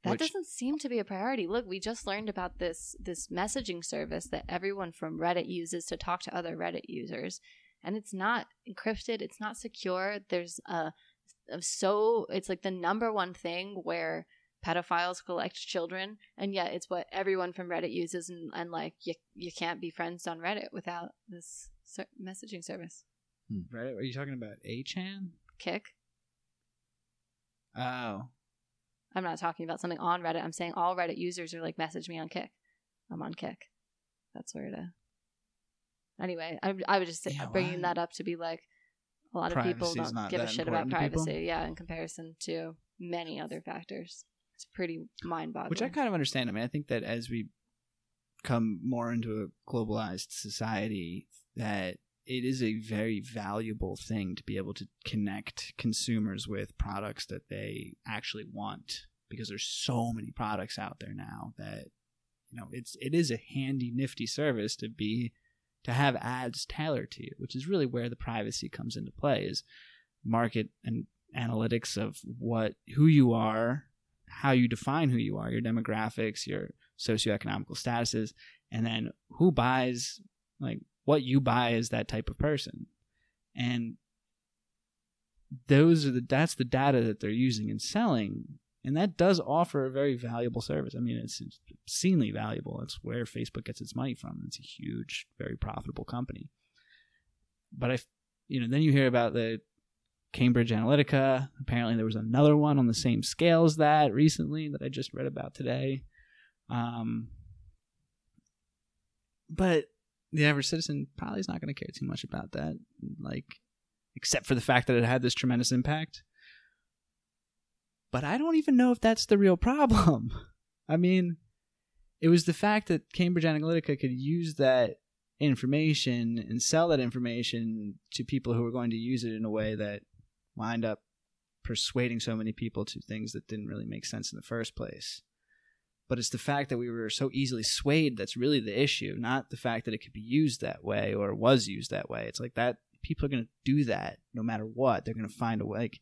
That Which- doesn't seem to be a priority. Look, we just learned about this this messaging service that everyone from Reddit uses to talk to other Reddit users, and it's not encrypted. It's not secure. There's a so it's like the number one thing where pedophiles collect children, and yet it's what everyone from Reddit uses, and, and like you you can't be friends on Reddit without this ser- messaging service. Hmm. Reddit? Are you talking about A-chan? Kik. Oh. I'm not talking about something on Reddit. I'm saying all Reddit users are like, message me on Kik. I'm on Kik. That's where to. Anyway, I, I was just say- Yeah, bringing why? that up to be like, a lot of people Privacy's don't not give a that shit about important to people? privacy. Yeah, in comparison to many other factors. It's pretty mind boggling. Which I kind of understand. I mean, I think that as we come more into a globalized society, that it is a very valuable thing to be able to connect consumers with products that they actually want because there's so many products out there now that you know it's it is a handy nifty service to be to have ads tailored to you which is really where the privacy comes into play is market and analytics of what who you are how you define who you are, your demographics, your socioeconomical statuses, and then who buys, like what you buy is that type of person. And those are the that's the data that they're using and selling. And that does offer a very valuable service. I mean, it's obscenely valuable. It's where Facebook gets its money from. It's a huge, very profitable company. But if you know, then you hear about the Cambridge Analytica. Apparently, there was another one on the same scale as that recently that I just read about today. Um, but the average citizen probably is not going to care too much about that, like, except for the fact that it had this tremendous impact. But I don't even know if that's the real problem. I mean, it was the fact that Cambridge Analytica could use that information and sell that information to people who were going to use it in a way that wind up persuading so many people to things that didn't really make sense in the first place. But it's the fact that we were so easily swayed that's really the issue, not the fact that it could be used that way or was used that way. It's like that people are going to do that no matter what. They're going to find a way. Like,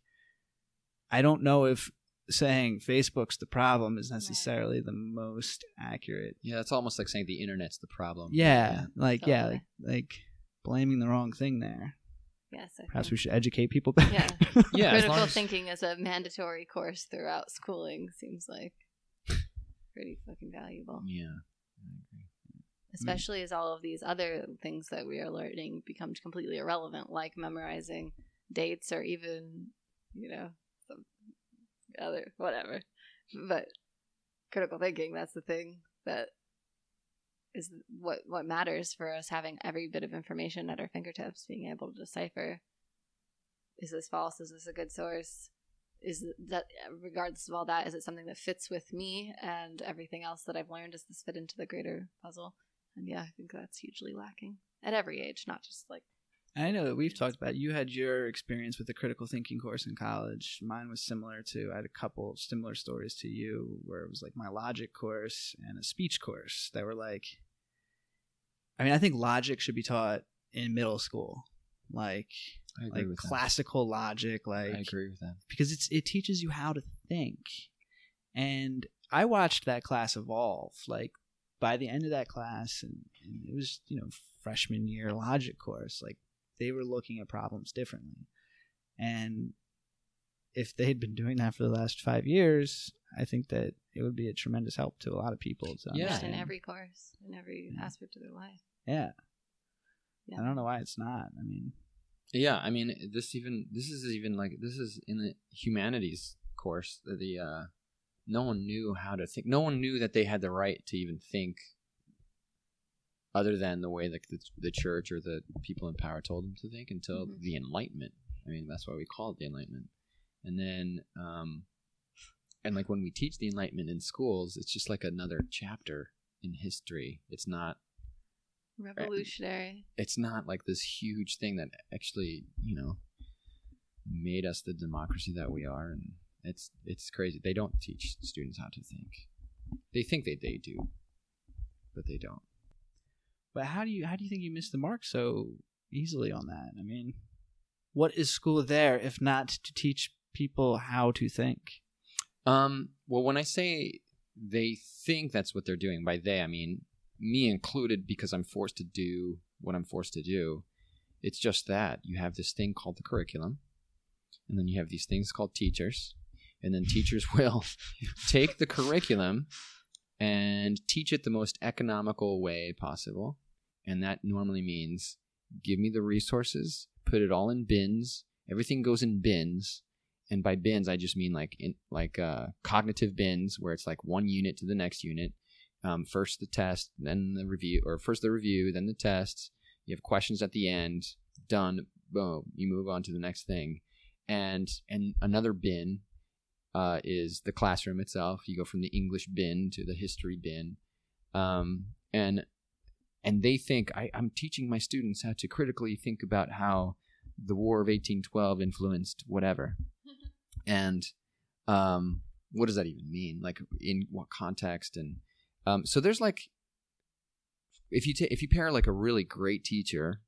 I don't know if saying Facebook's the problem is necessarily the most accurate. Yeah, it's almost like saying the internet's the problem. Yeah, like yeah, like, like blaming the wrong thing there. yes, I Perhaps think- we should educate people better. Yeah. Yeah, critical long as- thinking as a mandatory course throughout schooling seems like pretty fucking valuable. Yeah. I agree. Especially as all of these other things that we are learning become completely irrelevant, like memorizing dates or even, you know, some other whatever. But critical thinking, that's the thing that is what what matters for us having every bit of information at our fingertips, being able to decipher is this false? Is this a good source? Is that regardless of all that, is it something that fits with me and everything else that I've learned? Does this fit into the greater puzzle? And yeah, I think that's hugely lacking at every age, not just like I know that we've talked about. You had your experience with the critical thinking course in college. Mine was similar to. I had a couple similar stories to you, where it was like my logic course and a speech course that were like. I mean, I think logic should be taught in middle school. Like, I agree like with that. classical logic, like I agree with that. because it's it teaches you how to think. And I watched that class evolve. Like by the end of that class, and, and it was you know freshman year logic course. Like they were looking at problems differently, and if they had been doing that for the last five years, I think that it would be a tremendous help to a lot of people. To Yeah. Just in every course, in every Yeah. aspect of their life. yeah. Yeah. I don't know why it's not. I mean, Yeah, I mean, this even this is even like this is in the humanities course. The, the uh, no one knew how to think. No one knew that they had the right to even think, other than the way like the, the church or the people in power told them to think until Mhm. the Enlightenment. I mean, that's why we call it the Enlightenment. And then, um, and like when we teach the Enlightenment in schools, it's just like another chapter in history. It's not Revolutionary. it's not like this huge thing that actually you know made us the democracy that we are and it's it's crazy they don't teach students how to think they think they, they do but they don't but how do you how do you think you missed the mark so easily on that? I mean, what is school there if not to teach people how to think? um well when i say they think that's what they're doing by they i mean me included because i'm forced to do what i'm forced to do it's just that you have this thing called the curriculum and then you have these things called teachers and then teachers will take the curriculum and teach it the most economical way possible. And that normally means give me the resources put it all in bins. Everything goes in bins. And by bins i just mean like in like uh, cognitive bins where it's like one unit to the next unit. Um, first the test then the review or first the review then the tests. You have questions at the end. Done. Boom. You move on to the next thing. And and another bin uh, is the classroom itself. You go from the english bin to the history bin. Um, and and they think I, i'm teaching my students how to critically think about how the war of 1812 influenced whatever. And um, what does that even mean? Like in what context? And um, so there's like if you ta- if you pair like a really great teacher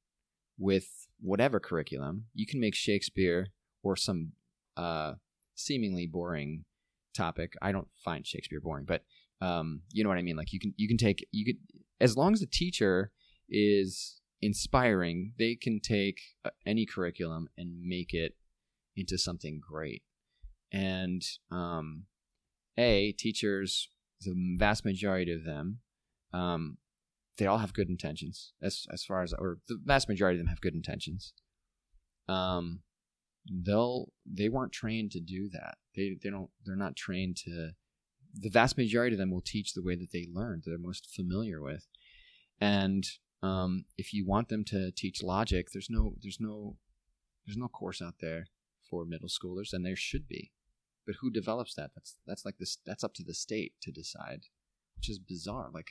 with whatever curriculum, you can make Shakespeare or some uh, seemingly boring topic. I don't find Shakespeare boring, but um, you know what I mean. Like you can you can take you could as long as the teacher is inspiring, they can take uh, any curriculum and make it into something great. And um, a teachers, the vast majority of them, um, they all have good intentions as as far as or the vast majority of them have good intentions um they'll they weren't trained to do that. They they don't they're not trained to the vast majority of them will teach the way that they learned they're most familiar with. And um if you want them to teach logic there's no there's no there's no course out there for middle schoolers and there should be. But who develops that? That's that's like this that's up to the state to decide which is bizarre like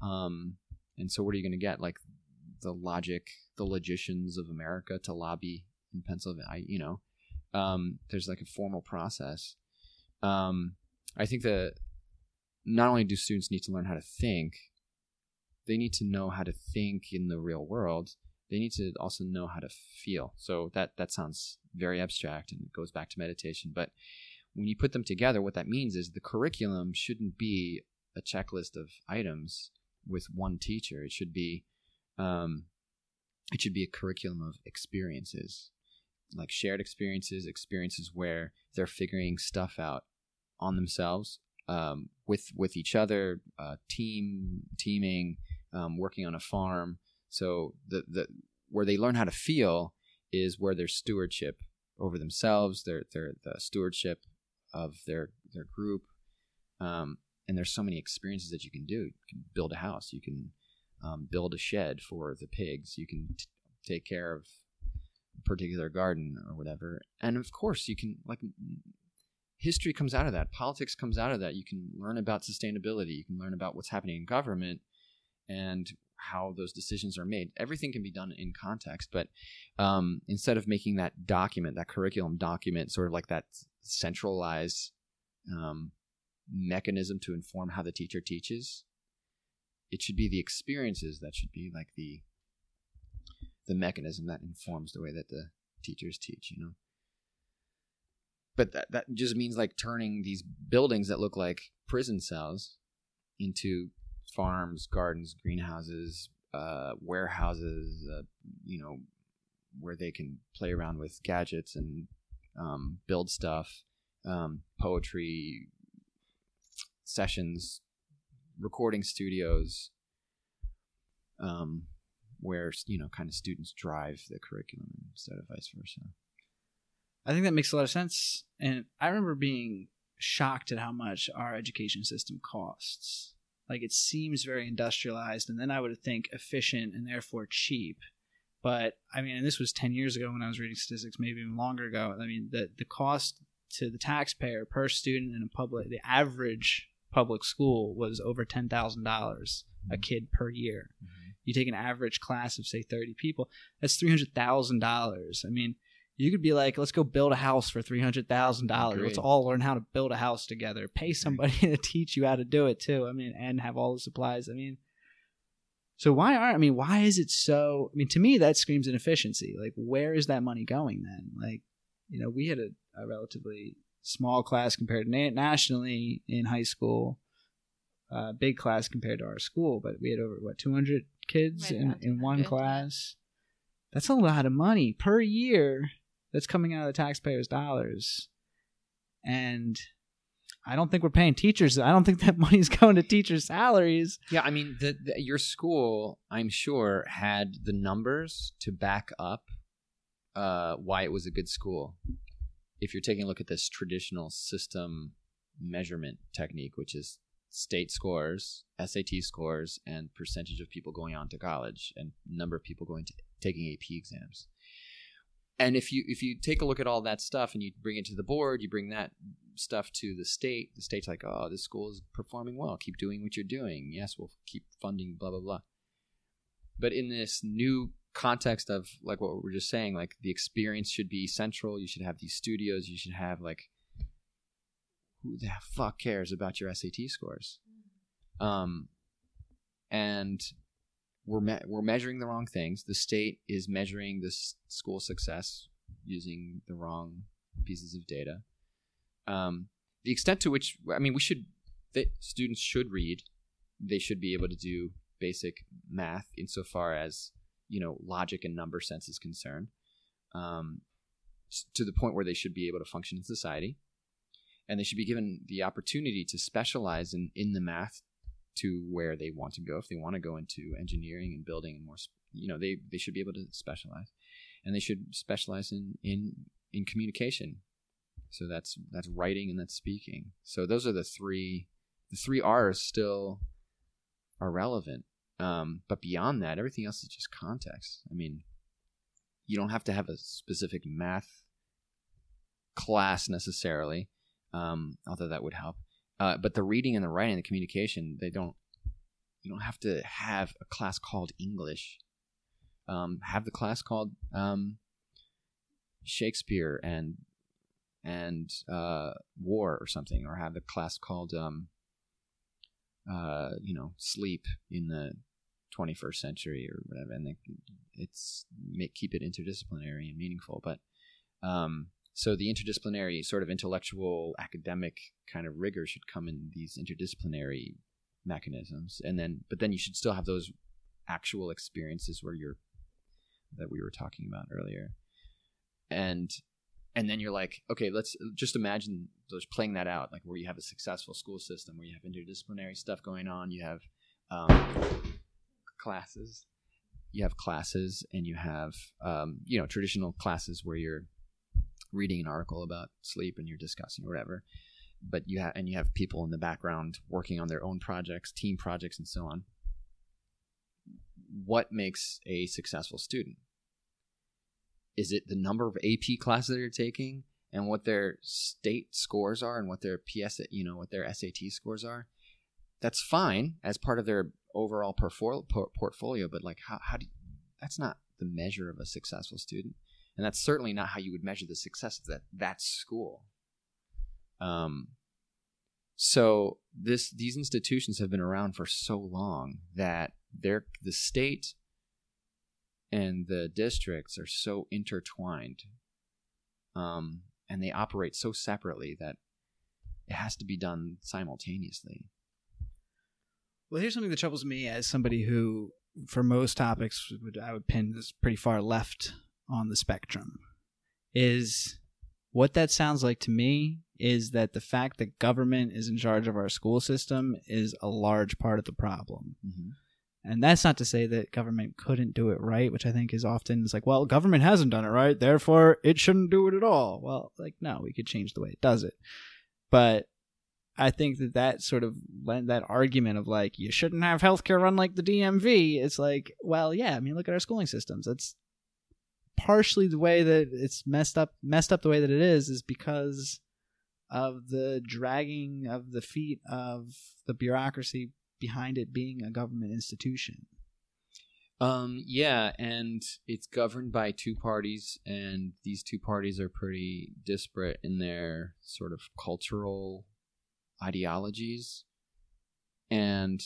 um, and so what are you going to get? Like the logic, the logicians of America to lobby in Pennsylvania, I, you know, um, there's like a formal process. Um, I think that not only do students need to learn how to think, they need to know how to think in the real world. They need to also know how to feel. So that that sounds very abstract and it goes back to meditation. But when you put them together, what that means is the curriculum shouldn't be a checklist of items with one teacher. It should be, um, it should be a curriculum of experiences, like shared experiences, experiences where they're figuring stuff out on themselves, um, with with each other, uh, team teaming, um, working on a farm. So the the where they learn how to feel is where their stewardship over themselves, their their the stewardship of their their group, um, and there's so many experiences that you can do. You can build a house. You can um, build a shed for the pigs. You can t- take care of particular garden or whatever. And of course, you can like history comes out of that. Politics comes out of that. You can learn about sustainability. You can learn about what's happening in government and how those decisions are made. Everything can be done in context, but um, instead of making that document, that curriculum document, sort of like that centralized um, mechanism to inform how the teacher teaches, it should be the experiences that should be like the the mechanism that informs the way that the teachers teach, you know. But that that just means like turning these buildings that look like prison cells into farms, gardens, greenhouses, uh, warehouses, uh, you know, where they can play around with gadgets and um, build stuff, um, poetry sessions, recording studios, um, where you know, kind of students drive the curriculum instead of vice versa. I think that makes a lot of sense. And I remember being shocked at how much our education system costs. Like it seems very industrialized, and then I would think efficient and therefore cheap. But I mean, and this was 10 years ago when I was reading statistics, maybe even longer ago. I mean, the, the cost to the taxpayer per student in a public, the average public school was over $10,000 a kid per year. Mm-hmm. You take an average class of, say, 30 people, that's $300,000. I mean, you could be like, let's go build a house for $300,000. Let's all learn how to build a house together. Pay somebody to teach you how to do it too. I mean, and have all the supplies. I mean, so why aren't, I mean, why is it so, I mean, to me, that screams inefficiency. Like, where is that money going then? Like, you know, we had a, a relatively small class compared to na- nationally in high school, uh, big class compared to our school, but we had over, what, 200 kids Right in, around in one class? That's a lot of money per year that's coming out of the taxpayers' dollars. And I don't think we're paying teachers. I don't think that money's going to teachers' salaries. Yeah, I mean, the, the, your school, I'm sure, had the numbers to back up uh, why it was a good school. If you're taking a look at this traditional system measurement technique, which is state scores, SAT scores, and percentage of people going on to college, and number of people going to taking AP exams. And if you if you take a look at all that stuff and you bring it to the board, you bring that stuff to the state. The state's like, oh, this school is performing well. Keep doing what you're doing. Yes, we'll keep funding. Blah blah blah. But in this new context of like what we were just saying, like the experience should be central. You should have these studios. You should have like who the fuck cares about your SAT scores? Um, and we're me- we're measuring the wrong things. The state is measuring this school success using the wrong pieces of data. Um, the extent to which I mean, we should that students should read. They should be able to do basic math insofar as you know logic and number sense is concerned. Um, to the point where they should be able to function in society, and they should be given the opportunity to specialize in in the math to where they want to go. If they want to go into engineering and building and more, you know, they they should be able to specialize, and they should specialize in in in communication. So that's that's writing and that's speaking. So those are the three the three R's still are relevant. Um, but beyond that, everything else is just context. I mean, you don't have to have a specific math class necessarily, um, although that would help. Uh, but the reading and the writing the communication, they don't. You don't have to have a class called English. Um, have the class called um, Shakespeare and and uh, War or something, or have the class called um, uh, you know Sleep in the 21st century or whatever, and it's make keep it interdisciplinary and meaningful. But um, so the interdisciplinary sort of intellectual academic kind of rigor should come in these interdisciplinary mechanisms and then but then you should still have those actual experiences where you're that we were talking about earlier and and then you're like okay let's just imagine just playing that out like where you have a successful school system where you have interdisciplinary stuff going on you have um, classes. You have classes and you have um, you know traditional classes where you're reading an article about sleep and you're discussing whatever. But you have and you have people in the background working on their own projects team projects and so on. What makes a successful student? Is it the number of ap classes that you're taking and what their state scores are and what their ps you know what their sat scores are? That's fine as part of their overall portfolio but like how, how do you, that's not the measure of a successful student and that's certainly not how you would measure the success of that that school. Um, so this these institutions have been around for so long that they're the state and the districts are so intertwined um, and they operate so separately that it has to be done simultaneously Well, here's something that troubles me as somebody who, for most topics, would I would pin this pretty far left on the spectrum. Is what that sounds like to me is that the fact that government is in charge of our school system is a large part of the problem. mm-hmm. And that's not to say that government couldn't do it right, which I think is often it's like, well, government hasn't done it right, therefore it shouldn't do it at all. Well, like no, we could change the way it does it. But I think that that sort of that argument of like you shouldn't have healthcare run like the DMV, it's like, well, yeah, I mean, look at our schooling systems. That's partially the way that it's messed up messed up the way that it is is because of the dragging of the feet of the bureaucracy behind it being a government institution. Um, yeah, and it's governed by two parties, and these two parties are pretty disparate in their sort of cultural ideologies. And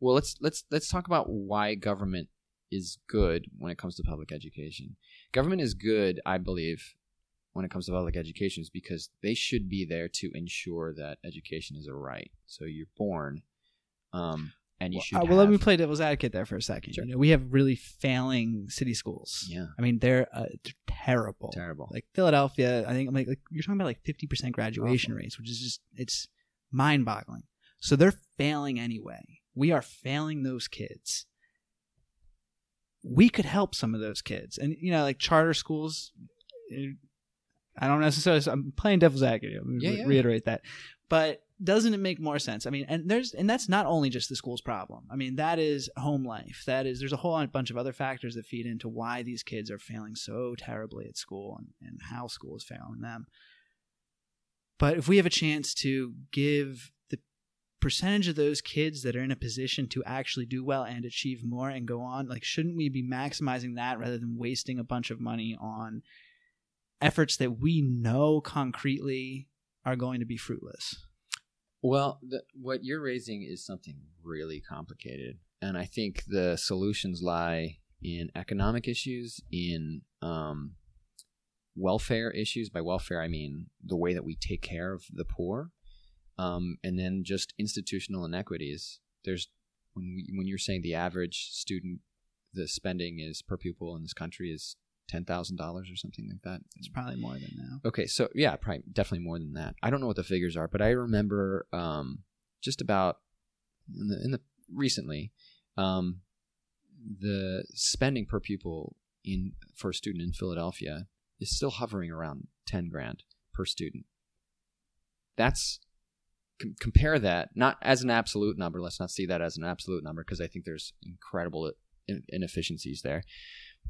well, let's let's let's talk about why government is good when it comes to public education. Government is good, I believe, when it comes to public education, is because they should be there to ensure that education is a right. So you're born, um, and you Well, should. uh, well, let me play devil's advocate there for a second. Sure. You know, we have really failing city schools. Yeah. I mean they're, uh, they're terrible. Terrible. Like Philadelphia, I think i'm like, like you're talking about like fifty percent graduation rates, which is just it's mind boggling. So they're failing anyway. We are failing those kids. We could help some of those kids, and you know, like charter schools. I don't necessarily. I'm playing devil's advocate. Yeah, re- yeah. reiterate that, but doesn't it make more sense? I mean, and there's and that's not only just the school's problem. I mean, that is home life. That is there's a whole bunch of other factors that feed into why these kids are failing so terribly at school and, and how school is failing them. But if we have a chance to give the percentage of those kids that are in a position to actually do well and achieve more and go on, like shouldn't we be maximizing that rather than wasting a bunch of money on efforts that we know concretely are going to be fruitless? Well, the, what you're raising is something really complicated, and I think the solutions lie in economic issues, in um, welfare issues. By welfare, I mean the way that we take care of the poor, um, and then just institutional inequities. There's when we, when you're saying the average student, the spending is per pupil in this country is ten thousand dollars or something like that. It's probably more than that. Okay, so yeah, probably definitely more than that. I don't know what the figures are, but I remember um, just about in the, in the recently um, the spending per pupil in for a student in Philadelphia is still hovering around ten grand per student. That's com- compare that not as an absolute number. Let's not see that as an absolute number because I think there's incredible in- inefficiencies there.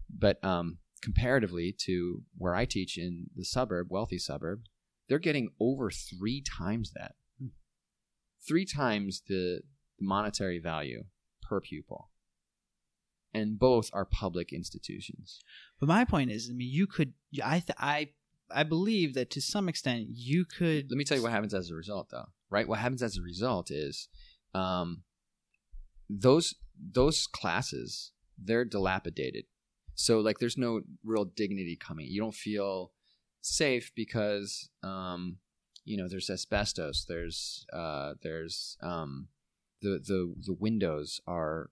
But um, comparatively to where I teach in the suburb, wealthy suburb, they're getting over three times that. Three times the monetary value per pupil. And both are public institutions. But my point is, I mean, you could, I, th- I, I believe that to some extent you could. Let me tell you what happens as a result, though. Right? What happens as a result is um, those those classes they're dilapidated. So like, there's no real dignity coming. You don't feel safe because um, you know there's asbestos. There's uh, there's um, the the the windows are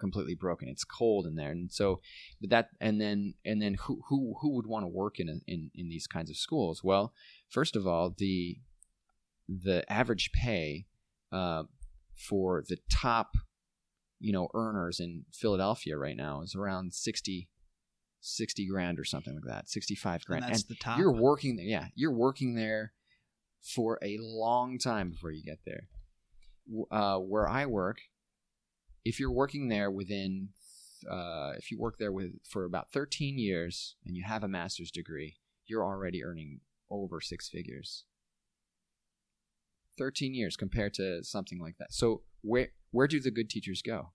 completely broken. It's cold in there, and so that and then and then who who who would want to work in a, in in these kinds of schools? Well, first of all, the the average pay uh, for the top you know earners in Philadelphia right now is around 60 60 grand or something like that 65 and grand that's the top. you're working there yeah you're working there for a long time before you get there uh, where i work if you're working there within uh, if you work there with for about 13 years and you have a master's degree you're already earning over six figures. 13 years compared to something like that. So where where do the good teachers go?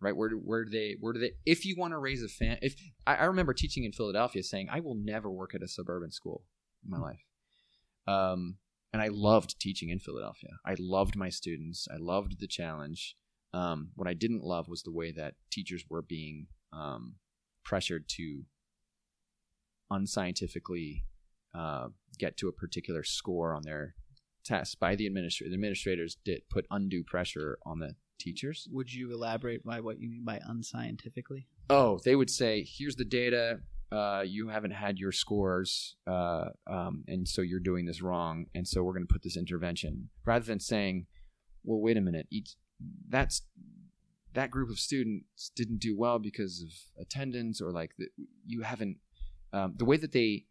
Right? Where do, where do they where do they if you want to raise a fan if I, I remember teaching in philadelphia saying i will never work at a suburban school in my life. Um, and i loved teaching in philadelphia. I loved my students. I loved the challenge um, what i didn't love was the way that teachers were being um, pressured to unscientifically uh, get to a particular score on their test by the administrator. The administrators did put undue pressure on the teachers. Would you elaborate by what you mean by unscientifically? Oh, they would say, "Here's the data. Uh, you haven't had your scores, uh, um, and so you're doing this wrong, and so we're going to put this intervention." Rather than saying, "Well, wait a minute, each that's that group of students didn't do well because of attendance, or like the, you haven't." Um, the way that they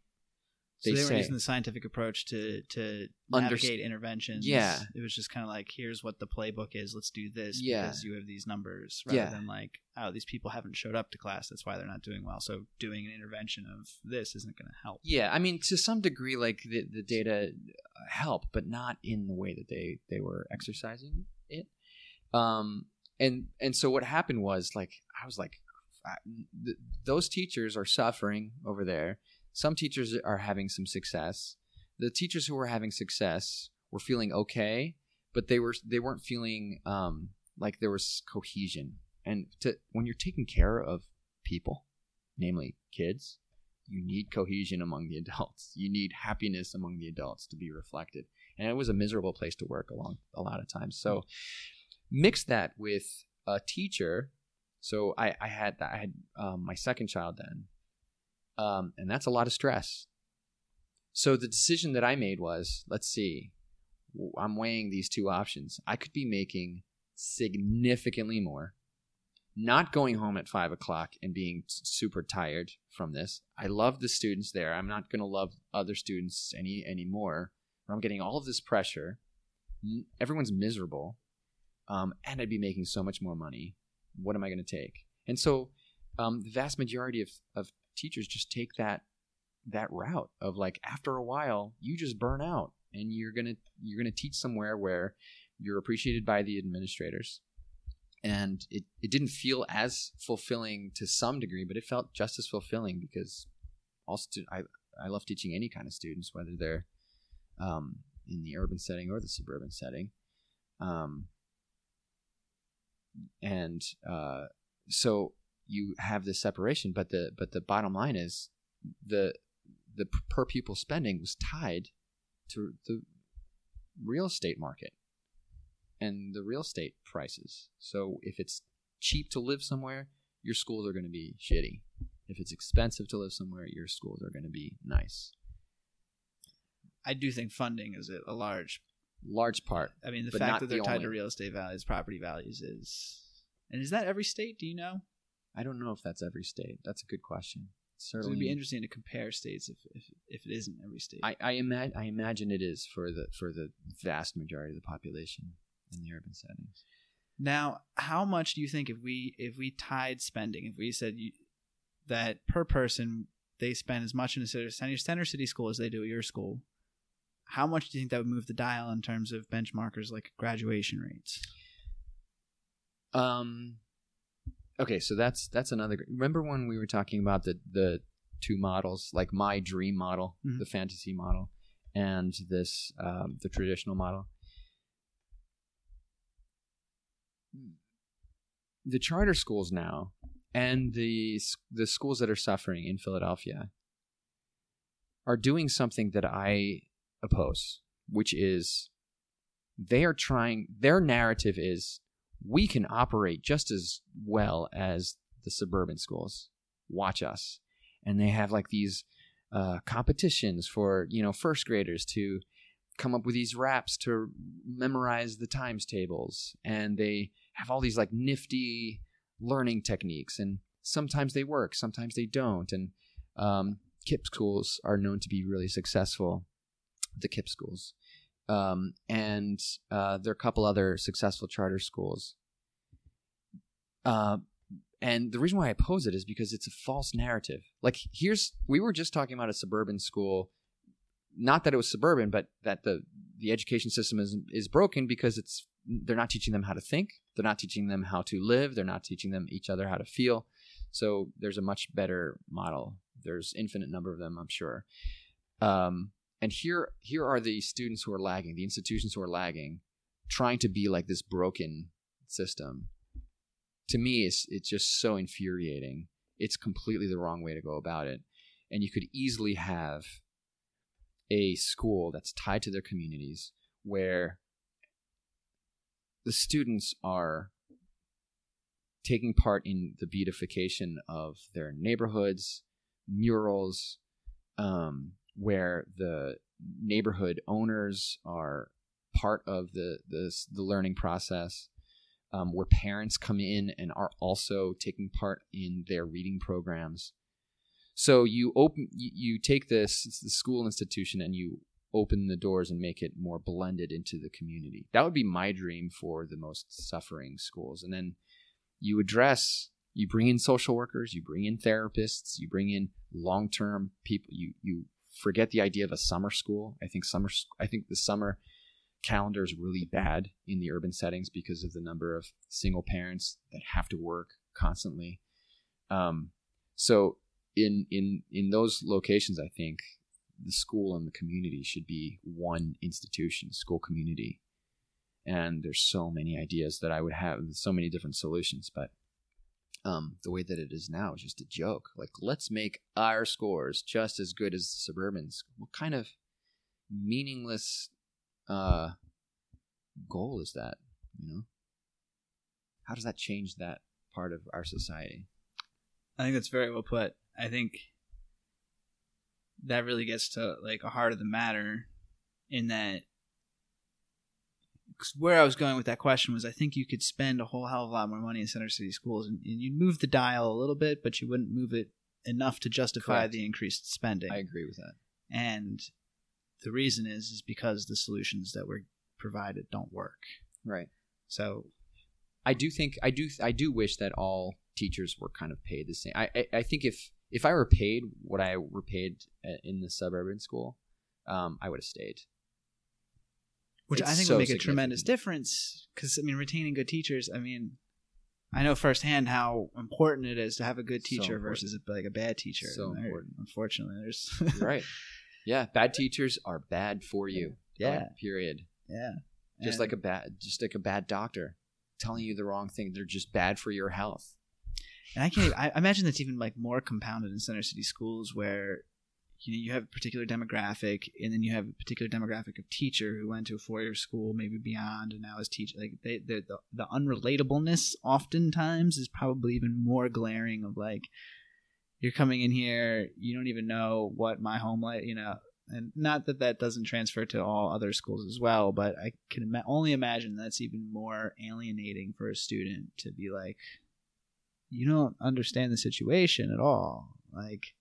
So they they, were using the scientific approach to to navigate interventions. Yeah. it was just kind of like, here's what the playbook is. Let's do this Yeah. because you have these numbers, rather Yeah. than like, oh, these people haven't showed up to class. That's why they're not doing well. So doing an intervention of this isn't going to help. Yeah, I mean, to some degree, like the, the data help, but not in the way that they they were exercising it. Um, and and so what happened was like I was like, I, th- those teachers are suffering over there. Some teachers are having some success. The teachers who were having success were feeling okay, but they were they weren't feeling um, like there was cohesion. And to when you're taking care of people, namely kids, you need cohesion among the adults. You need happiness among the adults to be reflected. And it was a miserable place to work along a lot of times. So mix that with a teacher. So I, I had I had um, my second child then, um, and that's a lot of stress. So the decision that I made was, let's see, I'm weighing these two options. I could be making significantly more not going home at five o'clock and being super tired from this. I love the students there. I'm not going to love other students any anymore. I'm getting all of this pressure. Everyone's miserable, um, and I'd be making so much more money. What am I going to take? And so, um, the vast majority of, of teachers just take that that route of like after a while you just burn out and you're gonna you're gonna teach somewhere where you're appreciated by the administrators and it, it didn't feel as fulfilling to some degree, but it felt just as fulfilling because also I I love teaching any kind of students, whether they're um, in the urban setting or the suburban setting, um, and uh, so you have this separation. But the but the bottom line is the the per pupil spending was tied to the real estate market and the real estate prices. So if it's cheap to live somewhere, your schools are going to be shitty. If it's expensive to live somewhere, your schools are going to be nice. I do think funding is a, large. Large part. I mean, the fact that they're the tied only. to real estate values, property values is. And is that every state? Do you know? I don't know if that's every state. That's a good question. So Certainly, it'd be interesting to compare states if if, if it isn't every state. I I, ima- I imagine it is for the for the vast majority of the population in the urban settings. Now, how much do you think if we if we tied spending, if we said you, that per person they spend as much in a center center city school as they do at your school, how much do you think that would move the dial in terms of benchmarkers like graduation rates? Um. Okay, so that's that's another. Remember when we were talking about the the two models, like my dream model, Mhm. the fantasy model, and this um, the traditional model. The charter schools now, and the the schools that are suffering in Philadelphia, are doing something that I oppose, which is they are trying. Their narrative is we can operate just as well as the suburban schools. Watch us. And they have like these uh, competitions for, you know, first graders to come up with these raps to memorize the times tables. And they have all these like nifty learning techniques. And sometimes they work, sometimes they don't. And um, KIPP schools are known to be really successful, the KIPP schools um, and uh, there are a couple other successful charter schools. Uh, and the reason why I oppose it is because it's a false narrative. Like, here's we were just talking about a suburban school, not that it was suburban, but that the the education system is is broken because it's they're not teaching them how to think, they're not teaching them how to live, they're not teaching them each other how to feel. So there's a much better model. There's infinite number of them, I'm sure. Um, and here here are the students who are lagging the institutions who are lagging trying to be like this broken system to me it's it's just so infuriating it's completely the wrong way to go about it. And you could easily have a school that's tied to their communities where the students are taking part in the beautification of their neighborhoods, murals, um, where the neighborhood owners are part of the the, the learning process, um, where parents come in and are also taking part in their reading programs. So you open, you, you take this the school institution and you open the doors and make it more blended into the community. That would be my dream for the most suffering schools. And then you address, you bring in social workers, you bring in therapists, you bring in long term people. You you forget the idea of a summer school. I think summer, I think the summer calendar is really bad in the urban settings because of the number of single parents that have to work constantly. Um, so in in in those locations, I think the school and the community should be one institution, school community. And there's so many ideas that I would have, so many different solutions, but um, the way that it is now is just a joke. Like, let's make our scores just as good as the suburbans. What kind of meaningless uh, goal is that? You know, how does that change that part of our society? I think that's very well put. I think that really gets to like a heart of the matter in that where I was going with that question was I think you could spend a whole hell of a lot more money in center city schools and, and you'd move the dial a little bit, but you wouldn't move it enough to justify Correct. the increased spending. I agree with that. and the reason is is because the solutions that were provided don't work. Right. So I do think I do I do wish that all teachers were kind of paid the same. I I, I think if if I were paid what I were paid uh, in the suburban school, um, I would have stayed. Which It's I think so would make a tremendous difference because I mean retaining good teachers. I mean, I know firsthand how important it is to have a good teacher important. versus a, like a bad teacher. So important. Unfortunately, there's right. Yeah, bad teachers are bad for you. Yeah. Like, period. yeah, Just And- like a bad, just like a bad doctor telling you the wrong thing. They're just bad for your health. And I can't. even- I imagine that's even like more compounded in center city schools where you know you have a particular demographic, and then you have a particular demographic of teacher who went to a four year school, maybe beyond, and now is teaching Like they, the the unrelatableness oftentimes is probably even more glaring. Of like you're coming in here, you don't even know what my home life, you know. And not that that doesn't transfer to all other schools as well, but I can only imagine that's even more alienating for a student to be like, you don't understand the situation at all like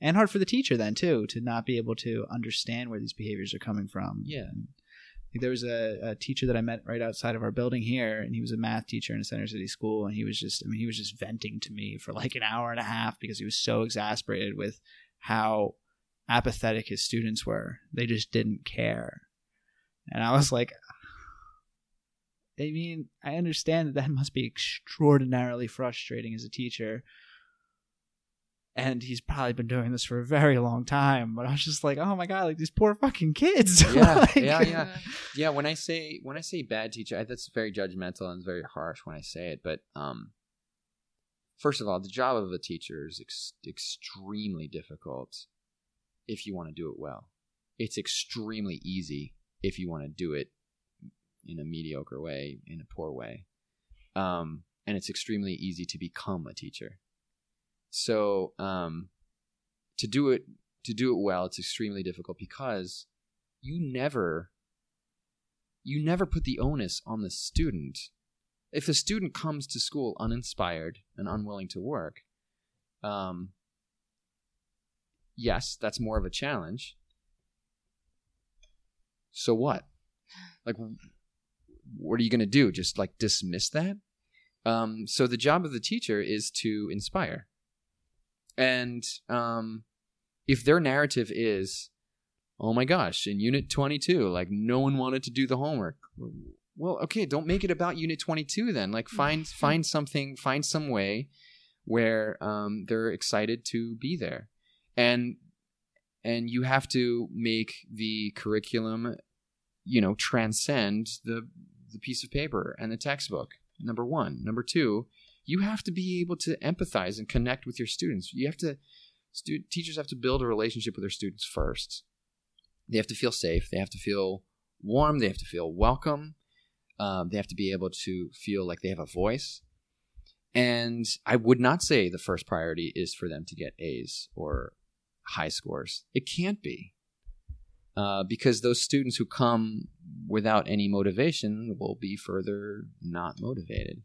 and hard for the teacher then too to not be able to understand where these behaviors are coming from Yeah. There was a, a teacher that I met right outside of our building here, and he was a math teacher in a center city school, and he was just, I mean, he was just venting to me for like an hour and a half because he was so exasperated with how apathetic his students were. They just didn't care. And I was like, I mean, I understand that that must be extraordinarily frustrating as a teacher. And he's probably been doing this for a very long time, but I was just like, oh my god, like these poor fucking kids. Yeah, Like- yeah, yeah. yeah when i say when i say bad teacher I- that's very judgmental and very harsh when i say it but um first of all the job of a teacher is ex- extremely difficult if you want to do it well it's extremely easy if you want to do it in a mediocre way in a poor way um and it's extremely easy to become a teacher so um to do it to do it well it's extremely difficult because you never you never put the onus on the student. If a student comes to school uninspired and unwilling to work um yes that's more of a challenge. So what? Like what are you going to do? Just like dismiss that? Um so the job of the teacher is to inspire and um if their narrative is oh my gosh, in unit 22, like no one wanted to do the homework. Well, okay, don't make it about unit 22 then. Like find find something, find some way where um, they're excited to be there. And and you have to make the curriculum you know transcend the the piece of paper and the textbook. Number 1. Number 2, you have to be able to empathize and connect with your students. You have to, stu- teachers have to build a relationship with their students first. They have to feel safe. They have to feel warm. They have to feel welcome. Um, they have to be able to feel like they have a voice. And I would not say the first priority is for them to get A's or high scores. It can't be. Uh, because those students who come without any motivation will be further not motivated.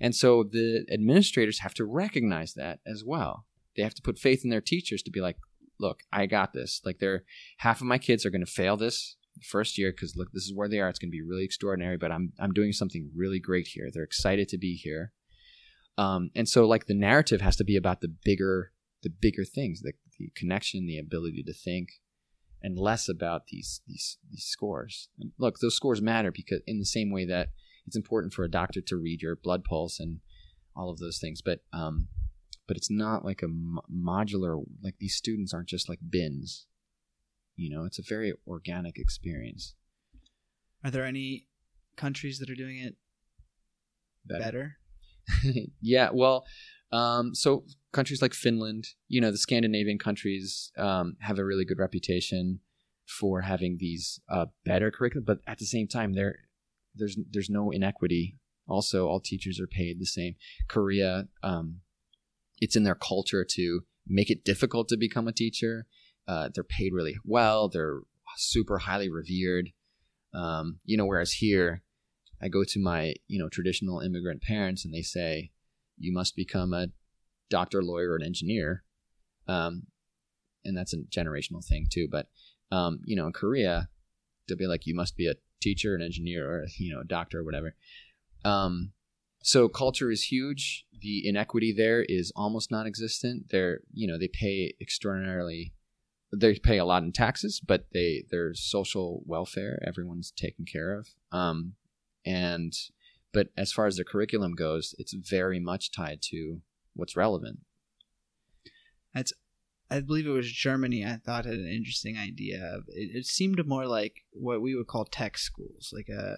And so the administrators have to recognize that as well. They have to put faith in their teachers to be like, look, I got this. Like they're half of my kids are going to fail this first year because look, this is where they are. It's going to be really extraordinary, but I'm I'm doing something really great here. They're excited to be here. Um, and so like the narrative has to be about the bigger the bigger things, the, the connection, the ability to think, and less about these these these scores. And look, those scores matter because in the same way that it's important for a doctor to read your blood pulse and all of those things, but um, but it's not like a mo- modular. Like these students aren't just like bins. You know, it's a very organic experience. Are there any countries that are doing it better? yeah, well, um, so countries like Finland, you know, the Scandinavian countries um, have a really good reputation for having these uh, better curriculum, but at the same time, there there's there's no inequity. Also, all teachers are paid the same. Korea, um, it's in their culture to make it difficult to become a teacher. Uh, they're paid really well. They're super highly revered. Um, you know, whereas here, I go to my you know traditional immigrant parents and they say, you must become a doctor, lawyer, or an engineer. Um, and that's a generational thing too. But um, you know, in Korea, they'll be like, you must be a teacher, an engineer, or you know, a doctor, or whatever. Um, so culture is huge. The inequity there is almost non-existent. They're you know they pay extraordinarily. They pay a lot in taxes, but they their social welfare everyone's taken care of. Um, and but as far as the curriculum goes, it's very much tied to what's relevant. I believe it was Germany. I thought had an interesting idea of it. It seemed more like what we would call tech schools, like a,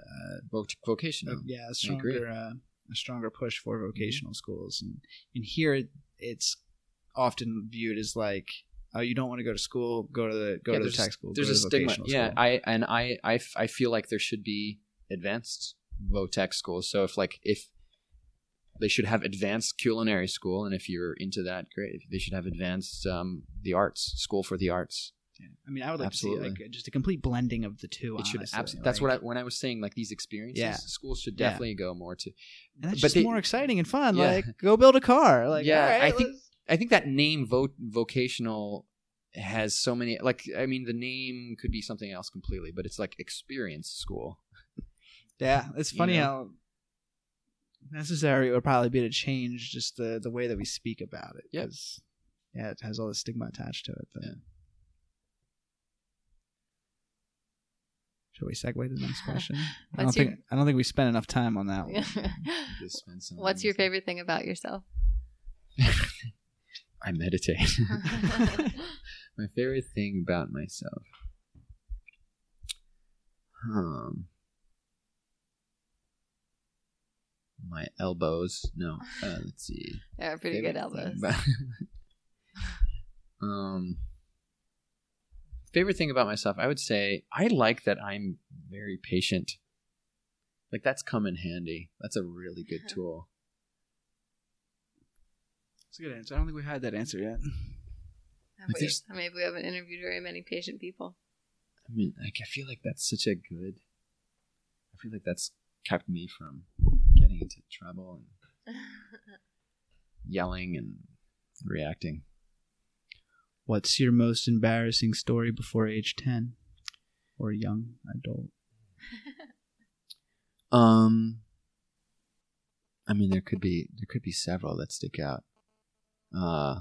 Voc- vocational. a yeah, a stronger uh, a stronger push for vocational schools. And and here it's often viewed as like, oh, you don't want to go to school, go to the go Yeah, to the tech school. There's a the stigma. Yeah, school. I and I, I f- I feel like there should be advanced votech schools. So if like if they should have advanced culinary school, and if you're into that, great. They should have advanced um, the arts school for the arts. Yeah. I mean, I would like Absolutely. to see like just a complete blending of the two. It should honestly. absolutely. That's Like- what I when I was saying like these experiences. Yeah. schools should Yeah. definitely go more to. And that's but just they- more exciting and fun. Yeah. Like, go build a car. Like, Yeah, right, I think- let's- I think that name vo- vocational has so many like I mean the name could be something else completely, but it's like experience school. Yeah, it's You funny know? how necessary it would probably be to change just the the way that we speak about it. Yes. Yeah, it has all the stigma attached to it. But. Yeah. Should we segue to the next question? I don't your- think I don't think we spent enough time on that one. Just What's your favorite thing about yourself? I meditate. My favorite thing about myself. Um, my elbows. No, uh, let's see. They're pretty good Favorite thing elbows. about- um, favorite thing about myself, I would say I like that I'm very patient. Like that's come in handy. That's a really good tool. That's a good answer. I don't think we had that answer yet. Have we- there's- Maybe we haven't interviewed very many patient people. I mean, like I feel like that's such a good. I feel like that's kept me from getting into trouble and yelling and reacting. What's your most embarrassing story before age ten, or young adult? Um, I mean, there could be there could be several that stick out. Uh,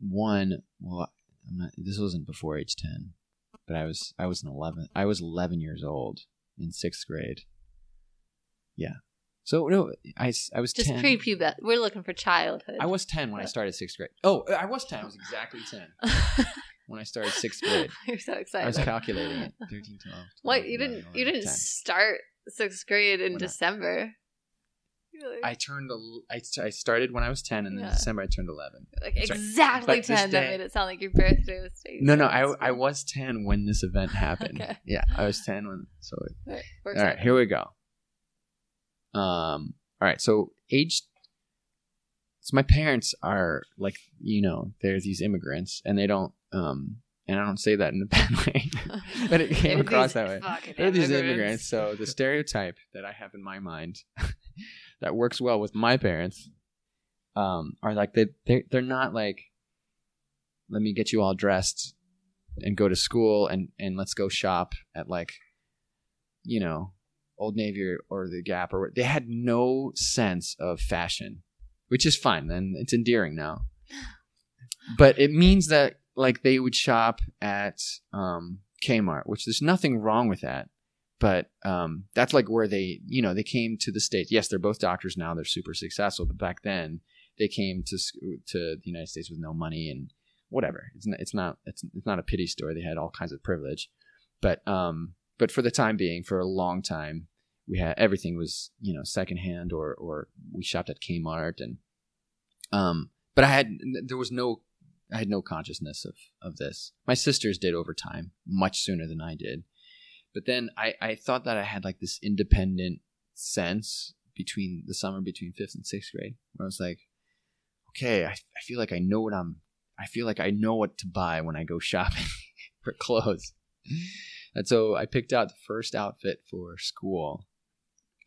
one, well, I'm not. This wasn't before age ten, but I was I was an eleven. I was eleven years old in sixth grade. Yeah. So no, I, I was Just 10. pre-pubescent. We're looking for childhood. I was ten when I started sixth grade. Oh, I was ten. I was exactly ten when I started sixth grade. You're so excited. I was calculating it. 13, 12, what 12, you didn't 11, you didn't 10. start sixth grade in Why not? December. I turned. I, I started when I was ten, and then Yeah. in December I turned eleven. like That's exactly But this ten. That made it sound like your birthday was. Day No, no, I I was ten when this event happened. Okay. Yeah, I was ten when. So Right, works all here we go. Um. All right, so age. So my parents are like you know they're these immigrants and they don't um and I don't say that in a bad way, but it came across that way. They're these immigrants. So the stereotype that I have in my mind that works well with my parents um, are like they they they're not like let me get you all dressed and go to school and and let's go shop at like you know Old Navy or, or the Gap or they had no sense of fashion, which is fine and it's endearing now. But it means that like they would shop at um, Kmart, which there's nothing wrong with that. But um, that's like where they, you know, they came to the states. Yes, they're both doctors now; they're super successful. But back then, they came to to the United States with no money and whatever. It's not, it's not it's it's not a pity story. They had all kinds of privilege, but um, but for the time being, for a long time, we had everything was you know secondhand or or we shopped at Kmart and um, but I had there was no I had no consciousness of of this. My sisters did over time, much sooner than I did. But then I I thought that I had like this independent sense between the summer between fifth and sixth grade, where I was like, okay, I I feel like I know what I'm. I feel like I know what to buy when I go shopping for clothes. And so I picked out the first outfit for school,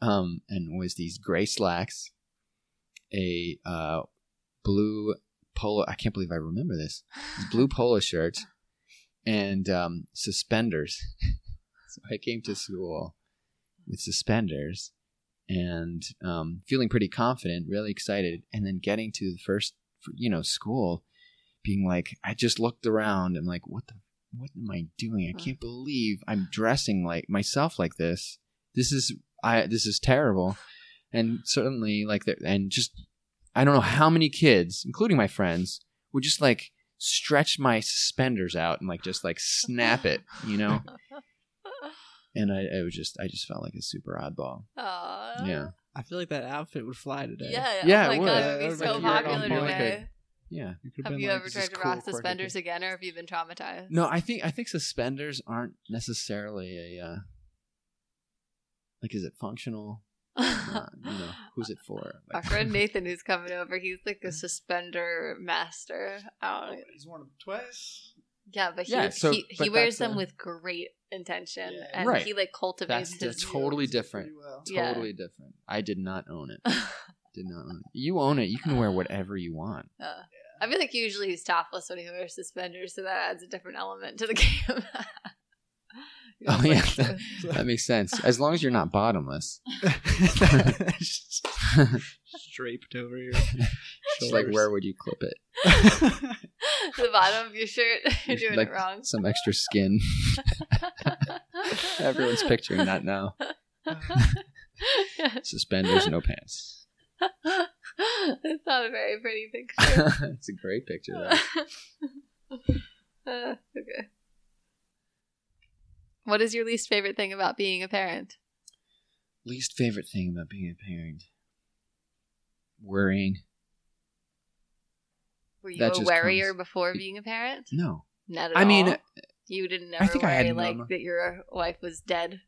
um, and was these gray slacks, a uh, blue polo. I can't believe I remember this. This blue polo shirt, and um, suspenders. so I came to school with suspenders and um, feeling pretty confident, really excited, and then getting to the first, you know, school, being like, I just looked around and like, what the, what am I doing? I can't believe I'm dressing like myself like this. This is, I, this is terrible. And certainly like, the, and just, I don't know how many kids, including my friends, would just like stretch my suspenders out and like just like snap it, you know. And I, it was just, I just felt like a super oddball. Aw. Yeah. I feel like that outfit would fly today. Yeah, yeah. Yeah, oh it my would. god, Yeah, it it would be so popular today. Yeah. You could've been you like, ever tried to cool, rock suspenders kid. again, or have you been traumatized? No, I think I think suspenders aren't necessarily a uh, like is it functional? Uh, you know, who's it for? Our friend Nathan, who's coming over, he's like a suspender master. I don't know. He's worn them twice. Yeah, but he Yeah, so- he, he wears them a- with great intention, Yeah. and Right. he like cultivates That's- that's his. totally different. Pretty well. Yeah. totally different. I did not own it. Did not own it. You own it. You can wear whatever you want. Uh, I feel like usually he's topless when he wears suspenders, so that adds a different element to the game. You know, Oh yeah, that, that makes sense. As long as you're not bottomless. Draped over your It's like where would you clip it? the bottom of your shirt, you're doing like it wrong. Some extra skin. Everyone's picturing that now. Suspenders, no pants. It's not a very pretty picture. it's a great picture though. Uh, okay. What is your least favorite thing about being a parent? Least favorite thing about being a parent? Worrying. Were you That a worrier comes- before being a parent? No. Not at all. I mean, you didn't I ever think I worry had like that your wife was dead.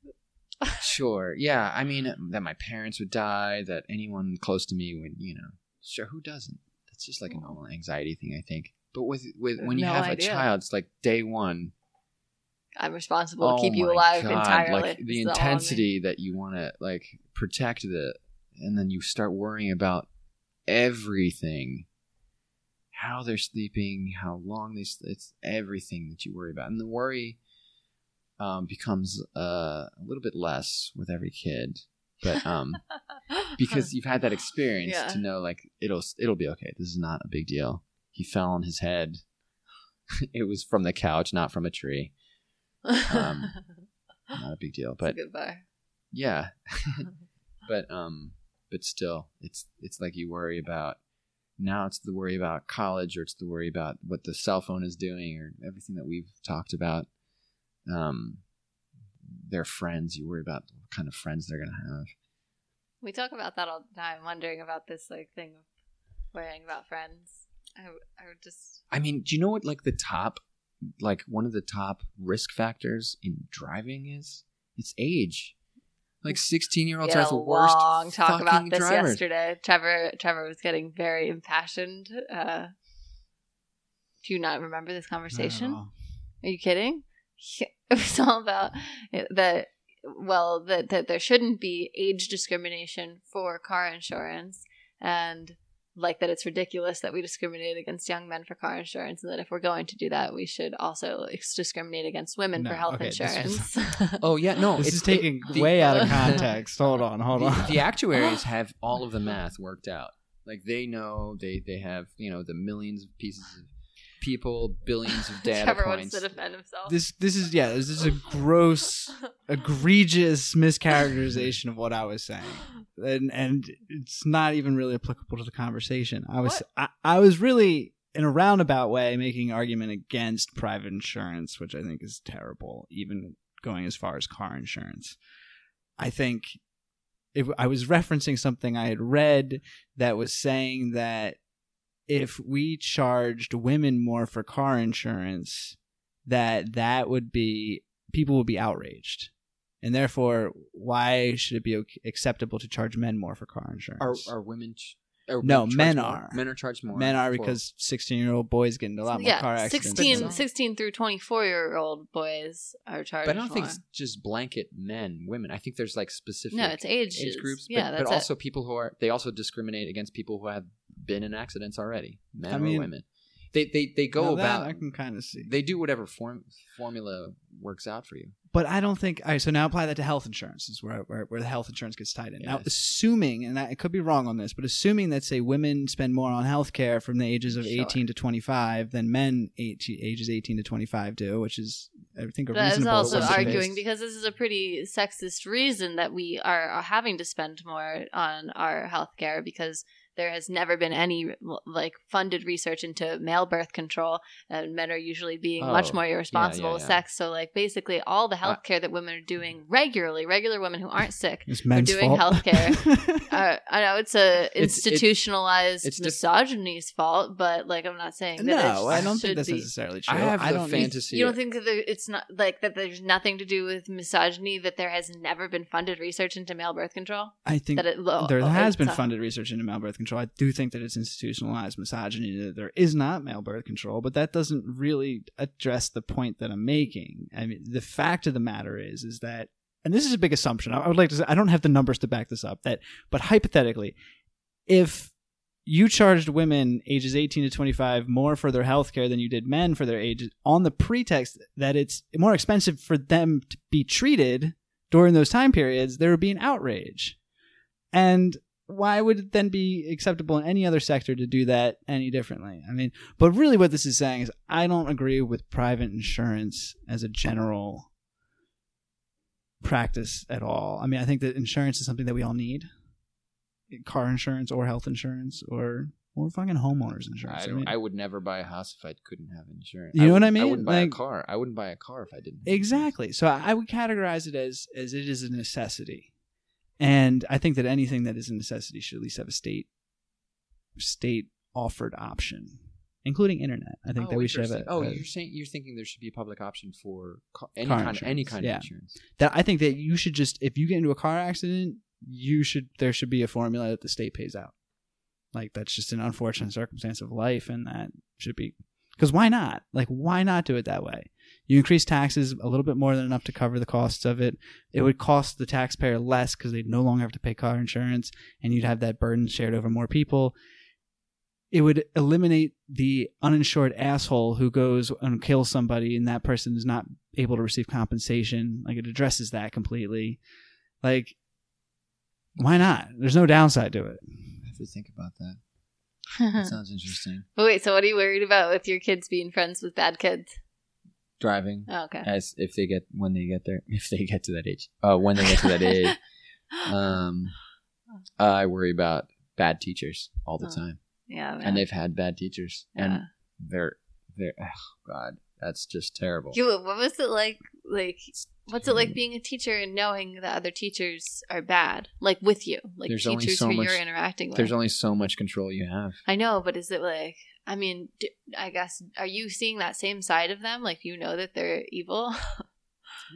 Sure. Yeah. I mean, that my parents would die, that anyone close to me would, you know, sure, who doesn't? That's just like a normal mm. anxiety thing, I think. But with, with when you No have idea. a child, it's like day one. I'm responsible to oh keep you Oh alive God, entirely. Like the all on me. intensity that you want to like protect the, and then you start worrying about everything, how they're sleeping, how long they. It's everything that you worry about, and the worry um, becomes uh, a little bit less with every kid, but um, because you've had that experience Yeah. to know like it'll it'll be okay. This is not a big deal. He fell on his head. it was from the couch, not from a tree. um, Not a big deal, but goodbye. yeah, but um, but still, it's it's like you worry about. Now it's the worry about college, or it's the worry about what the cell phone is doing, or everything that we've talked about. Um, their friends, you worry about what kind of friends they're gonna have. We talk about that all the time, wondering about this like thing of worrying about friends. I, I would just I mean, do you know what like the top, like one of the top risk factors in driving is? It's age. Like sixteen-year-olds are the worst long talk about this drivers. yesterday. Trevor Trevor was getting very impassioned. Uh, do you not remember this conversation? Are you kidding? It was all about eh, that. Well, that that there shouldn't be age discrimination for car insurance, and like that it's ridiculous that we discriminate against young men for car insurance, and that if we're going to do that, we should also discriminate against women No, for health okay, this insurance. Oh yeah, no, This it's is taking the- way out of context. Hold on, hold the, on. the actuaries have all of the math worked out. Like they know they they have you know the millions of pieces of people, billions of data Trevor wants points. to defend himself. This this is yeah. This is a gross, egregious mischaracterization of what I was saying, and and it's not even really applicable to the conversation. I was I, I was really in a roundabout way making an argument against private insurance, which I think is terrible, even going as far as car insurance. I think if I was referencing something I had read that was saying that if we charged women more for car insurance, that that would be people would be outraged, and therefore, why should it be acceptable to charge men more for car insurance? are are women? Ch- No, men charged more? are. Men are charged more. Men are for- because sixteen-year-old boys get into a lot more car yeah, accidents. 16, than- 16 through 24 year old boys are charged But I don't think more. it's just blanket men, women. I think there's like specific No, it's age. age groups. Yeah, but, that's but it. also people who are they also discriminate against people who have been in accidents already, men I or mean- women. They they they go Now that about I can kind of see. they do whatever form formula works out for you. But I don't think. All right, so now apply that to health insurance. Is where where, where the health insurance gets tied in. Now, assuming, and I could be wrong on this, but assuming that say women spend more on health care from the ages of Sure. eighteen to twenty five than men 18, ages eighteen to twenty five do, which is I think a That is reasonable. also arguing based- because this is a pretty sexist reason that we are, are having to spend more on our healthcare because there has never been any like funded research into male birth control and men are usually being much Oh, more irresponsible yeah, with yeah. sex so like basically all the healthcare that women are doing regularly regular women who aren't sick It's men's doing fault. healthcare. uh, I know it's a It's- it's- institutionalized it's just- misogyny's fault, but like I'm not saying that no, it I don't think that's be. necessarily true. I have the don't fantasy. You don't think that there, it's not like that? There's nothing to do with misogyny. That there has never been funded research into male birth control. I think That it lo- there oh, has been a- funded research into male birth control. I do think that it's institutionalized misogyny that there is not male birth control, but that doesn't really address the point that I'm making. I mean, the fact of the matter is, is that, and this is a big assumption. I I would like to say, I don't have the numbers to back this up. That, but hypothetically, if you charged women ages 18 to 25 more for their health care than you did men for their ages on the pretext that it's more expensive for them to be treated during those time periods, there would be an outrage. And why would it then be acceptable in any other sector to do that any differently? I mean, but really what this is saying is I don't agree with private insurance as a general practice at all. I mean, I think that insurance is something that we all need. Car insurance or health insurance or or fucking homeowners insurance. I, I mean, I would never buy a house if I couldn't have insurance. You know what I mean? I wouldn't buy Like- a car. I wouldn't buy a car if I didn't. have Exactly. So I I would categorize it as as it is a necessity, and I think that anything that is a necessity should at least have a state state offered option, including internet. I think Oh, that we should have a. Oh, a- you're saying you're thinking there should be a public option for car, any Car kind, any kind yeah. of insurance. that. I think that you should just if you get into a car accident, you should there should be a formula that the state pays out. Like that's just an unfortunate circumstance of life, and that should be because why not? Like why not do it that way? You increase taxes a little bit more than enough to cover the costs of it. It would cost the taxpayer less because they'd no longer have to pay car insurance, and you'd have that burden shared over more people. It would eliminate the uninsured asshole who goes and kills somebody, and that person is not able to receive compensation. Like it addresses that completely. Like, why not? There's no downside to it. I have to think about that. That sounds interesting. But wait, so what are you worried about with your kids being friends with bad kids? Driving Oh, okay. as if they get when they get there, if they get to that age. Uh, when they get to that age, um, I worry about bad teachers all the Oh, time, yeah, man. and they've had bad teachers, yeah. and they're they're oh god, that's just terrible. What was it like like what's it like being a teacher and knowing that other teachers are bad, like with you, like There's teachers so who much- you're interacting with. There's only so much control you have. I know, but is it like? I mean, I guess are you seeing that same side of them? Like you know that they're evil.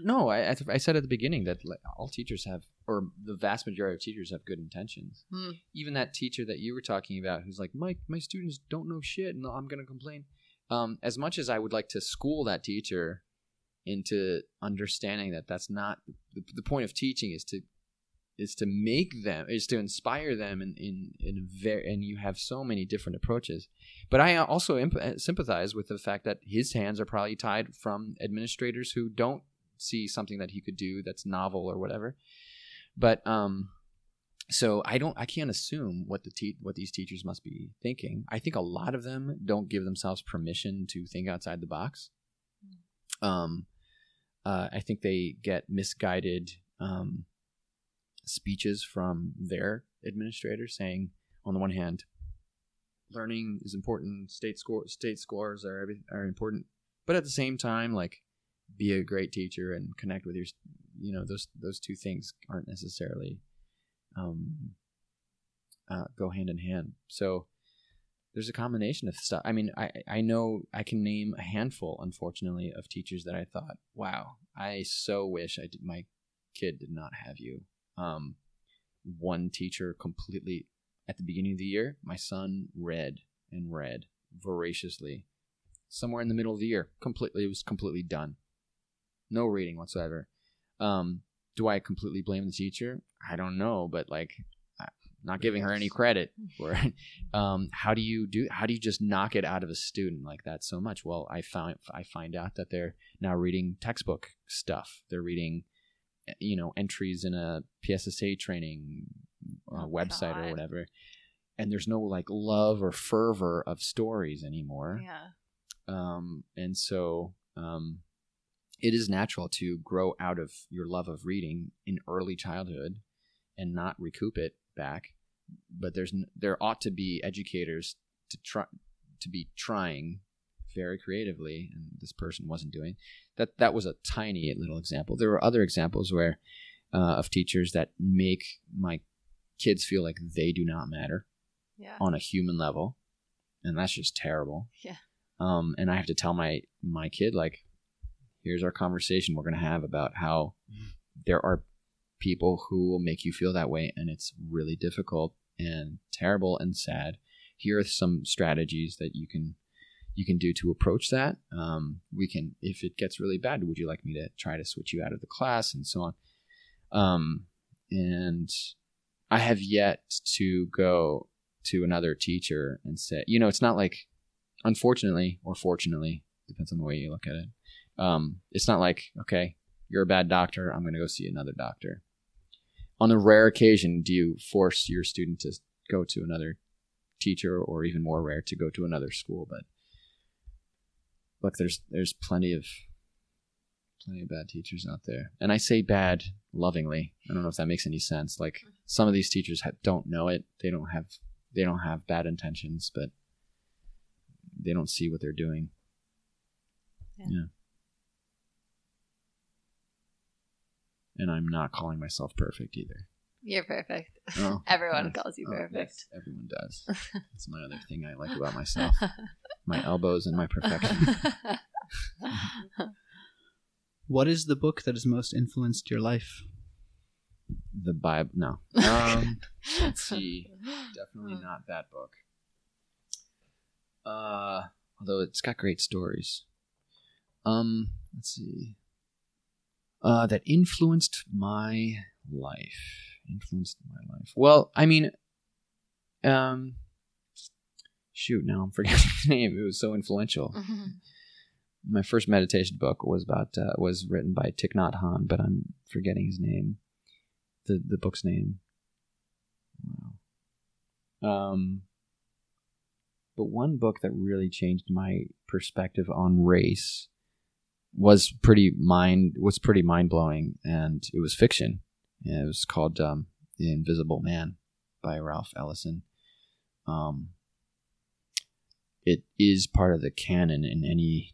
No, I I, th- I said at the beginning that like, all teachers have, or the vast majority of teachers have good intentions. Hmm. Even that teacher that you were talking about, who's like, my my students don't know shit, and I'm gonna complain. Um, as much as I would like to school that teacher into understanding that that's not the, the point of teaching is to is to make them is to inspire them in in in very and you have so many different approaches. But i also imp- sympathize with the fact that his hands are probably tied from administrators who don't see something that he could do that's novel or whatever. But um so i don't i can't assume what the te- what these teachers must be thinking. I think a lot of them don't give themselves permission to think outside the box. Um uh, i think they get misguided um speeches from their administrators saying on the one hand learning is important state score state scores are every, are important but at the same time like be a great teacher and connect with your you know those those two things aren't necessarily um uh, go hand in hand. So there's a combination of stuff. I mean i i know i can name a handful unfortunately of teachers that i thought wow i so wish i did my kid did not have you um one teacher completely at the beginning of the year my son read and read voraciously somewhere in the middle of the year. Completely it was completely done. No reading whatsoever. Um do i completely blame the teacher? I don't know but like not giving her any credit for it. Um how do you do how do you just knock it out of a student? Like that so much. Well i found i find out that they're now reading textbook stuff. They're reading you know entries in a pssa training uh, Oh, website or whatever and there's no like love or fervor of stories anymore. Yeah. um, and so um, it is natural to grow out of your love of reading in early childhood and not recoup it back. But there's there ought to be educators to try to be trying very creatively and this person wasn't doing that that was a tiny little example there were other examples where uh, of teachers that make my kids feel like they do not matter Yeah. on a human level and that's just terrible Yeah. um and i have to tell my my kid like here's our conversation we're going to have about how there are people who will make you feel that way and it's really difficult and terrible and sad here are some strategies that you can you can do to approach that. Um, we can if it gets really bad would you like me to try to switch you out of the class and so on? Um, and i have yet to go to another teacher and say you know it's not like unfortunately or fortunately depends on the way you look at it um, it's not like okay you're a bad doctor i'm going to go see another doctor. On the rare occasion do you force your student to go to another teacher or even more rare to go to another school? But look there's there's plenty of plenty of bad teachers out there. And i say bad lovingly. I don't know if that makes any sense. Like mm-hmm. some of these teachers ha- don't know it. They don't have they don't have bad intentions but they don't see what they're doing. Yeah. yeah. and i'm not calling myself perfect either. You're perfect. Oh, Everyone yes. calls you Oh, perfect. yes, everyone does. That's my other thing i like about myself my elbows and my perfection. What is the book that has most influenced your life? the bible no. Um let's see. Definitely not that book. Uh although it's got great stories. Um let's see. Uh that influenced my life. Influenced my life. Well i mean um shoot now i'm forgetting the name it was so influential my first meditation book was about uh, was written by Thich Nhat Hanh, but I'm forgetting his name. The the book's name. Wow. Um. But one book that really changed my perspective on race was pretty mind was pretty mind blowing, and it was fiction. And it was called um, The Invisible Man by Ralph Ellison. Um. It is part of the canon in any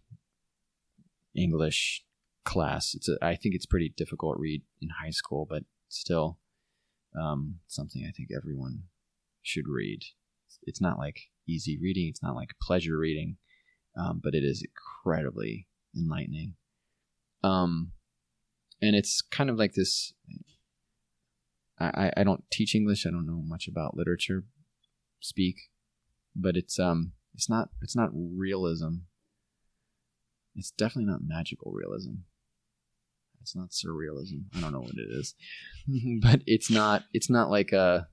English class. It's a, I think it's pretty difficult read in high school, but still um, something I think everyone should read. It's not like easy reading. It's not like pleasure reading, um, but it is incredibly enlightening. Um, and it's kind of like this. I, I don't teach English. I don't know much about literature speak, but it's um it's not it's not realism. It's definitely not magical realism. It's not surrealism. I don't know what it is, but it's not it's not like a.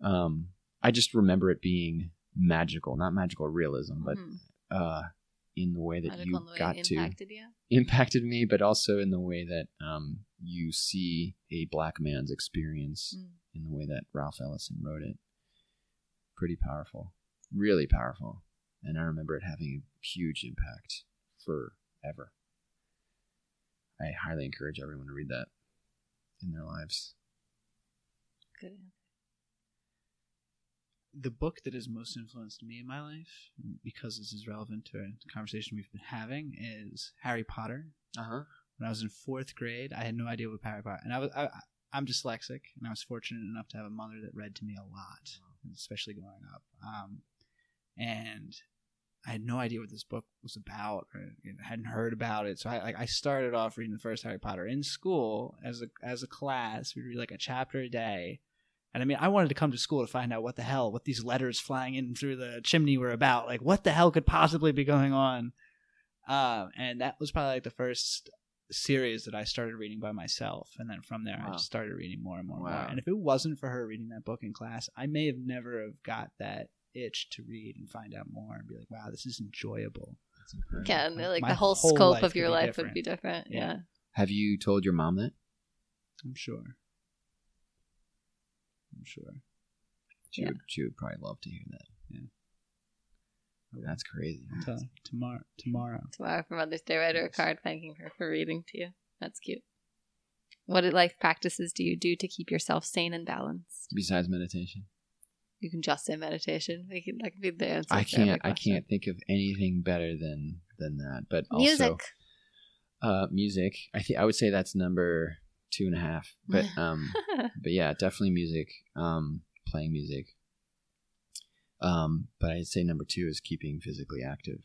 Um, I just remember it being magical, not magical realism, but Mhm. uh, in the way that Magical you way got it to impacted you. impacted me, but also in the way that um, you see a black man's experience Mm. in the way that Ralph Ellison wrote it. Pretty powerful, really powerful, and I remember it having a huge impact forever. I highly encourage everyone to read that in their lives. Good the book that has most influenced me in my life, because this is relevant to a conversation we've been having, is Harry Potter. Uh huh. When I was in fourth grade, I had no idea what Harry Potter, and I was I, I'm dyslexic, and I was fortunate enough to have a mother that read to me a lot, especially growing up. Um, and I had no idea what this book was about, or you know, hadn't heard about it. So I like I started off reading the first Harry Potter in school as a as a class. We'd read like a chapter a day. And I mean, I wanted to come to school to find out what the hell, what these letters flying in through the chimney were about. Like, what the hell could possibly be going on? Um, and that was probably like the first series that I started reading by myself. And then from there, I just started reading more and more and more. And if it wasn't for her reading that book in class, I may have never have got that itch to read and find out more and be like, wow, this is enjoyable. That's. Yeah, Like, like the whole whole scope of your life different. would be different. Yeah. Yeah. Have you told your mom that? I'm sure. I'm sure. She Yeah. would. She would probably love to hear that. Yeah. Oh. That's crazy. Tell tomorrow. Tomorrow. Tomorrow for Mother's Day, write her a card thanking her for reading to you. That's cute. What life practices do you do to keep yourself sane and balanced? Besides meditation, You can just say meditation. We can, that could be the answer. I can't. I can't think of anything better than than that. But also, Music. uh, music. I think I would say that's number two and a half. But um, but yeah, definitely music. Um, playing music. Um, but I'd say number two is keeping physically active.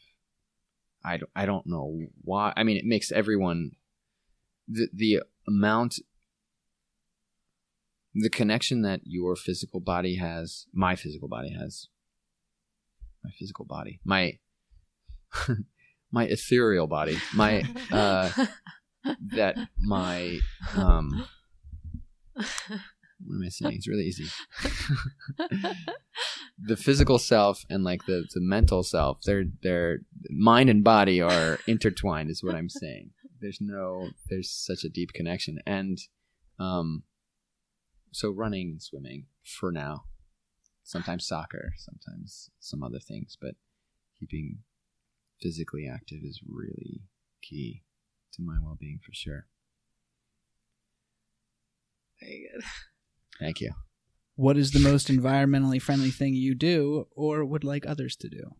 I don't, I don't know why. I mean, it makes everyone the the amount the connection that your physical body has, my physical body has, my physical body, my my ethereal body, my uh, that my um, what am I saying? It's really easy. the physical self and like the, the mental self, their their mind and body are intertwined. Is what I'm saying. There's no, there's such a deep connection, and um, so running and swimming for now. Sometimes soccer, sometimes some other things, but keeping physically active is really key to my well-being for sure. Very good. Thank you. What is the most environmentally friendly thing you do or would like others to do?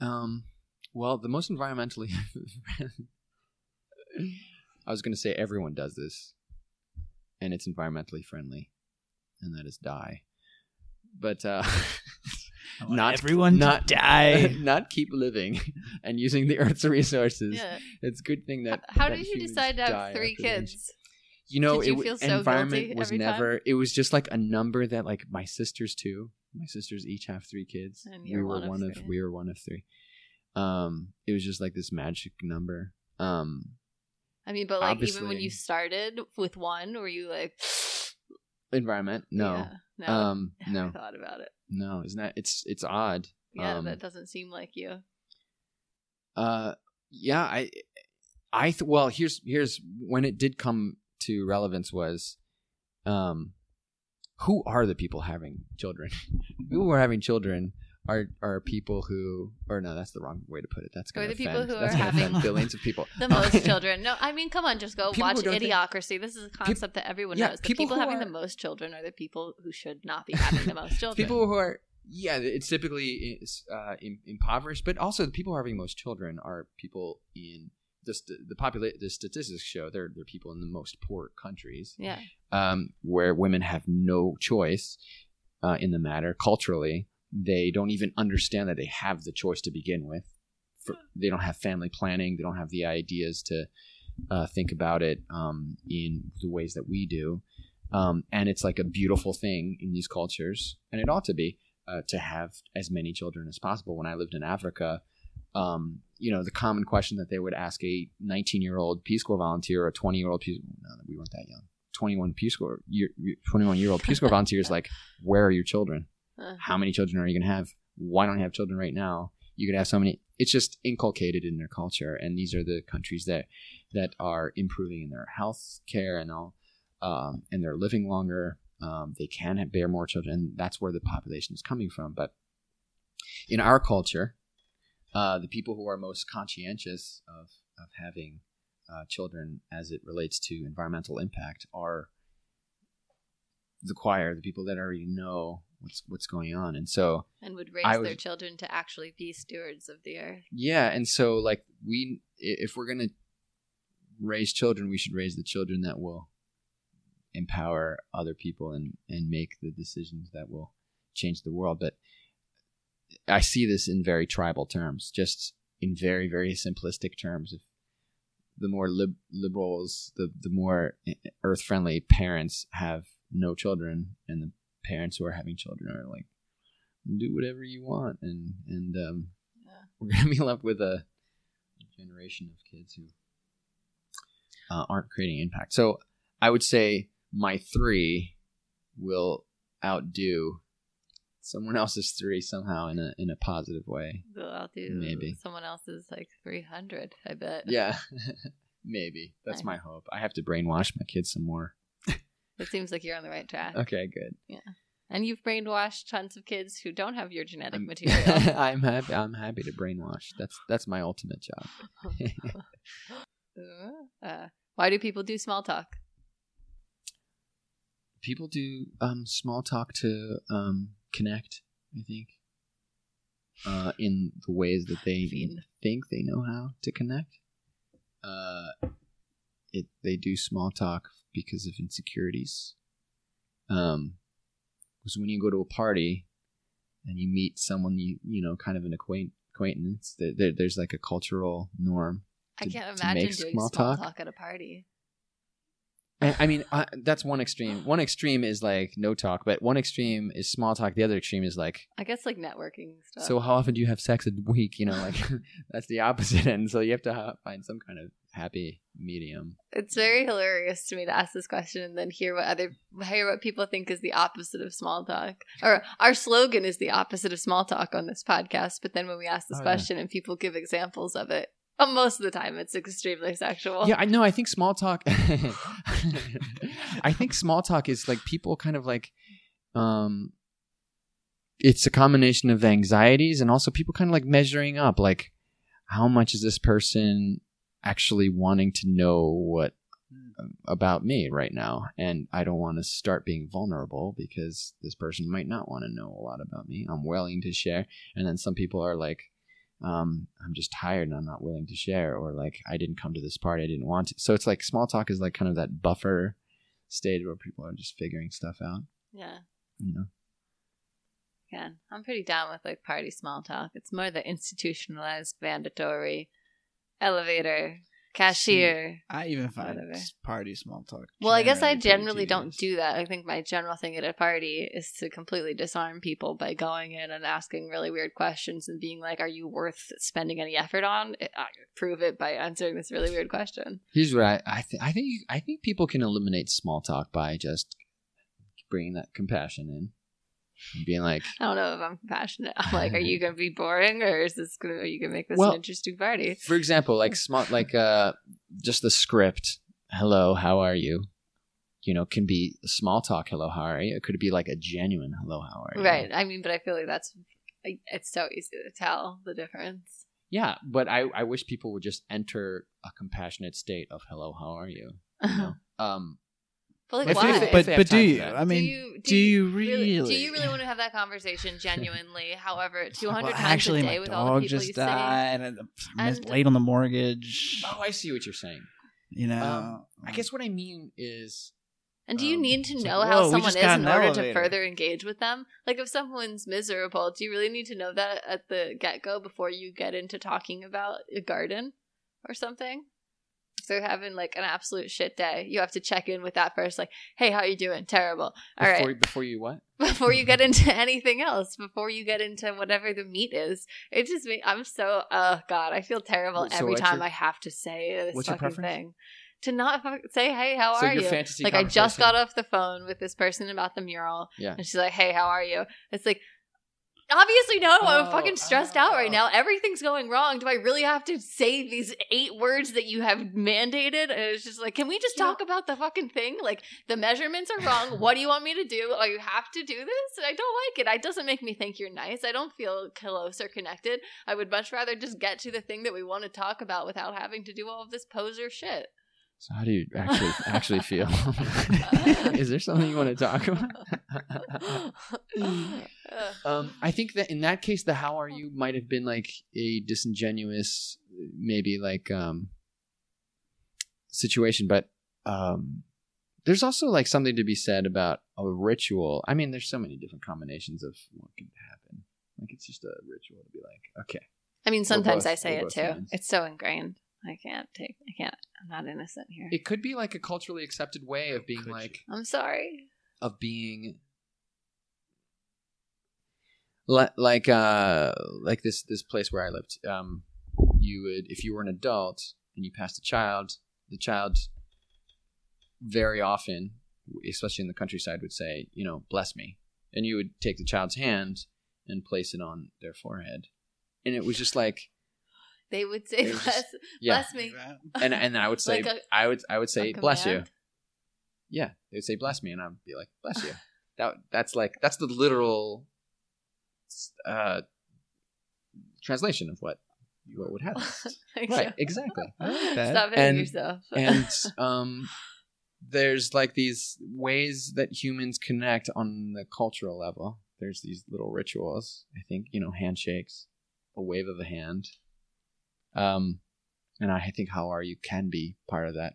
Um, well, the most environmentally. I was going to say everyone does this, and it's environmentally friendly, and that is die. But uh, not everyone not die. not keep living and using the Earth's resources. Yeah. It's a good thing that. How that did you decide to have three after they- kids? You know, Did you it, feel so environment was every time? never. It was just like a number that like my sisters too. My sisters each have three kids. And we you're were one of one of three. we were one of three. Um, it was just like this magic number. Um, I mean, but like even when you started with one, were you like, environment? No. yeah, no, Um, no, thought about it. no. Isn't that? It's it's odd. Yeah, um, that doesn't seem like you. Uh, yeah, I, I th- well, here's here's when it did come to relevance was, um, who are the people having children? people who are having children are are people who, or no, that's the wrong way to put it. That's going the to people who are offend having billions of people. The most children. No, I mean, come on, just go People watch don't think- Idiocracy. This is a concept that everyone yeah, knows. The people people, having are- the most children are the people who should not be having the most children. people who are yeah, it's typically uh, impoverished, but also the people who are having most children are people in the st- the popula- the statistics show they're they're people in the most poor countries Yeah. um, where women have no choice uh, in the matter culturally. They don't even understand that they have the choice to begin with. For, they don't have family planning. They don't have the ideas to uh, think about it um, in the ways that we do. Um, and it's like a beautiful thing in these cultures, and it ought to be uh, to have as many children as possible. When I lived in Africa, um, you know, the common question that they would ask a 19 year old Peace Corps volunteer or a 20 year old Peace no, we weren't that young. 21 Peace Corps year, 21 year old Peace Corps volunteers like, where are your children? Uh, How many children are you going to have? Why don't you have children right now? You could have so many. It's just inculcated in their culture, and these are the countries that that are improving in their health care and all, um, and they're living longer. Um, they can have, bear more children. That's where the population is coming from. But in our culture, uh, the people who are most conscientious of of having uh, children as it relates to environmental impact are the choir, the people that already know what's what's going on, and so and would raise I their children to actually be stewards of the earth. yeah, and so like we, if we're gonna raise children, we should raise the children that will empower other people and and make the decisions that will change the world. But I see this in very tribal terms, just in very very simplistic terms. If the more lib- liberals, the the more earth friendly parents have no children, and the parents who are having children are like, do whatever you want, and and um, Yeah. we're gonna be left with a generation of kids who uh, aren't creating impact. So I would say my three will outdo someone else's three somehow in a in a positive way. So I'll do Maybe. someone else's like 300, I bet. Yeah, maybe that's my hope. I have to brainwash my kids some more. It seems like you're on the right track. Okay, good. Yeah. And you've brainwashed tons of kids who don't have your genetic I'm, material. I'm happy. I'm happy to brainwash. That's that's my ultimate job. uh, why do people do small talk? People do um, small talk to um, connect. I think uh, in the ways that they think they know how to connect. Uh, it they do small talk because of insecurities. Um, because when you go to a party and you meet someone you you know kind of an acquaint acquaintance, there, there, there's like a cultural norm. I can't imagine doing small small talk? talk at a party. I mean, uh, that's one extreme. One extreme is like no talk, but one extreme is small talk. The other extreme is like, I guess like networking stuff. so how often do you have sex a week? You know, like that's the opposite end. So you have to ha- find some kind of happy medium. it's very hilarious to me to ask this question and then hear what other hear what people think is the opposite of small talk. Or our slogan is the opposite of small talk on this podcast, but then when we ask this Oh, yeah. question and people give examples of it, uh, most of the time it's extremely sexual. Yeah, I know. I think small talk. I think small talk is like people kind of like, um, it's a combination of anxieties and also people kind of like measuring up, like how much is this person actually wanting to know what about me right now, and I don't want to start being vulnerable because this person might not want to know a lot about me. I'm willing to share, and then some people are like, um, I'm just tired and I'm not willing to share, or like I didn't come to this party, I didn't want to. So it's like small talk is like kind of that buffer stage where people are just figuring stuff out. Yeah. You know, Yeah. I'm pretty down with like party small talk. It's more the institutionalized, mandatory elevator, cashier. I even find Whatever. party small talk. Well, I guess I generally don't do that. I think my general thing at a party is to completely disarm people by going in and asking really weird questions and being like, "Are you worth spending any effort on?" I prove it by answering this really weird question. here's what I I, th- I think I think people can eliminate small talk by just bringing that compassion in, and being like, I don't know if I'm compassionate. I'm like, "Are you going to be boring, or is this to Are you going to make this Well- an interesting party?" for example, like small, like uh, just the script. Hello, how are you? You know, can be small talk. Hello, how are you? It could be like a genuine hello, how are you? Right. I mean, but I feel like that's it's so easy to tell the difference. Yeah, but I, I wish people would just enter a compassionate state of hello, how are you? You know? um, But like, If- why? if- if- but but do you? I mean, do you, do you really? Do you really want to have that conversation genuinely? However, two hundred Well, times actually, a day my with dog all the people just you see. died, and I'm And- late on the mortgage. Oh, I see what you're saying. You know, Um, I guess what I mean is And do you Um, need to it's like, know how someone is in order elevator. to further engage with them? Like, if someone's miserable, do you really need to know that at the get go before you get into talking about a garden or something? They're having like an absolute shit day, you have to check in with that first. Like, hey, how are you doing? Terrible. All right. before, before you what? before you get into anything else, before you get into whatever the meat is. It just me. I'm so. Oh God, I feel terrible So every time your- I have to say this what's fucking thing. To not say, hey, how So are you? Like I just got off the phone with this person about the mural, Yeah. and she's like, "Hey, how are you?" It's like. Obviously, no. I'm Oh, fucking stressed out right oh. now. Everything's going wrong. Do I really have to say these eight words that you have mandated? And it's just like, can we just You know- talk about the fucking thing? Like, the measurements are wrong. what do you want me to do? Oh, you have to do this? I don't like it. It doesn't make me think you're nice. I don't feel close or connected. I would much rather just get to the thing that we want to talk about without having to do all of this poser shit. So how do you actually actually feel? Is there something you want to talk about? Ugh. um, I think that in that case, the "How are you" might have been like a disingenuous, maybe like um, situation, but um, there's also like something to be said about a ritual. I mean, there's so many different combinations of what could happen. Like it's just a ritual to be like, okay, I mean, sometimes both- I say it too. humans. It's so ingrained. I can't take. I can't. I'm not innocent here. it could be like a culturally accepted way of being Could like. I'm sorry. of being li- like uh like this this place where I lived um you would if you were an adult and you passed a child the child very often especially in the countryside would say you know bless me. And you would take the child's hand and place it on their forehead. And it was just like They would say, It bless, just- yeah. bless me. and and I would say Like a- I would I would say bless you. yeah. They would say bless me. And i'd be like bless you. That that's like that's the literal uh translation of what what would happen right you. exactly that. Stop hitting yourself. and um there's like these ways that humans connect on the cultural level there's these little rituals i think you know handshakes a wave of a hand um and i think how are you can be part of that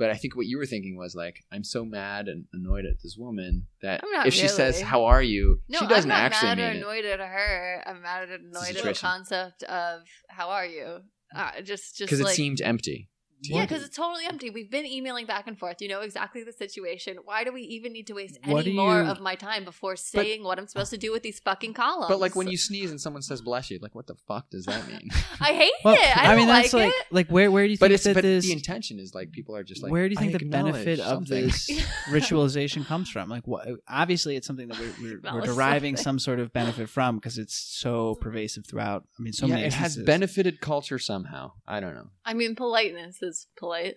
but i think what you were thinking was like i'm so mad and annoyed at this woman that if she says how are you no, she doesn't actually mean. I'm not actually mad or mean it annoyed at her. I'm mad or annoyed at the concept of how are you? Uh, just, just because like it seemed empty Yeah, because it's totally empty. We've been emailing back and forth. You know exactly the situation. Why do we even need to waste What any more you- of my time before saying what I'm supposed to do with these fucking columns? but like when you sneeze and someone says bless you like what the fuck does that mean I hate Well, it. I, don't mean, that's like, like it. like where where do you but think it's that but this the intention is like people are just like where do you think I the benefit acknowledge of something. this ritualization comes from? Like, what? Obviously, it's something that we're, we're, we're of deriving something. some sort of benefit from because it's so pervasive throughout. I mean, so yeah, many. it has instances. benefited culture somehow. I don't know. I mean, politeness is polite.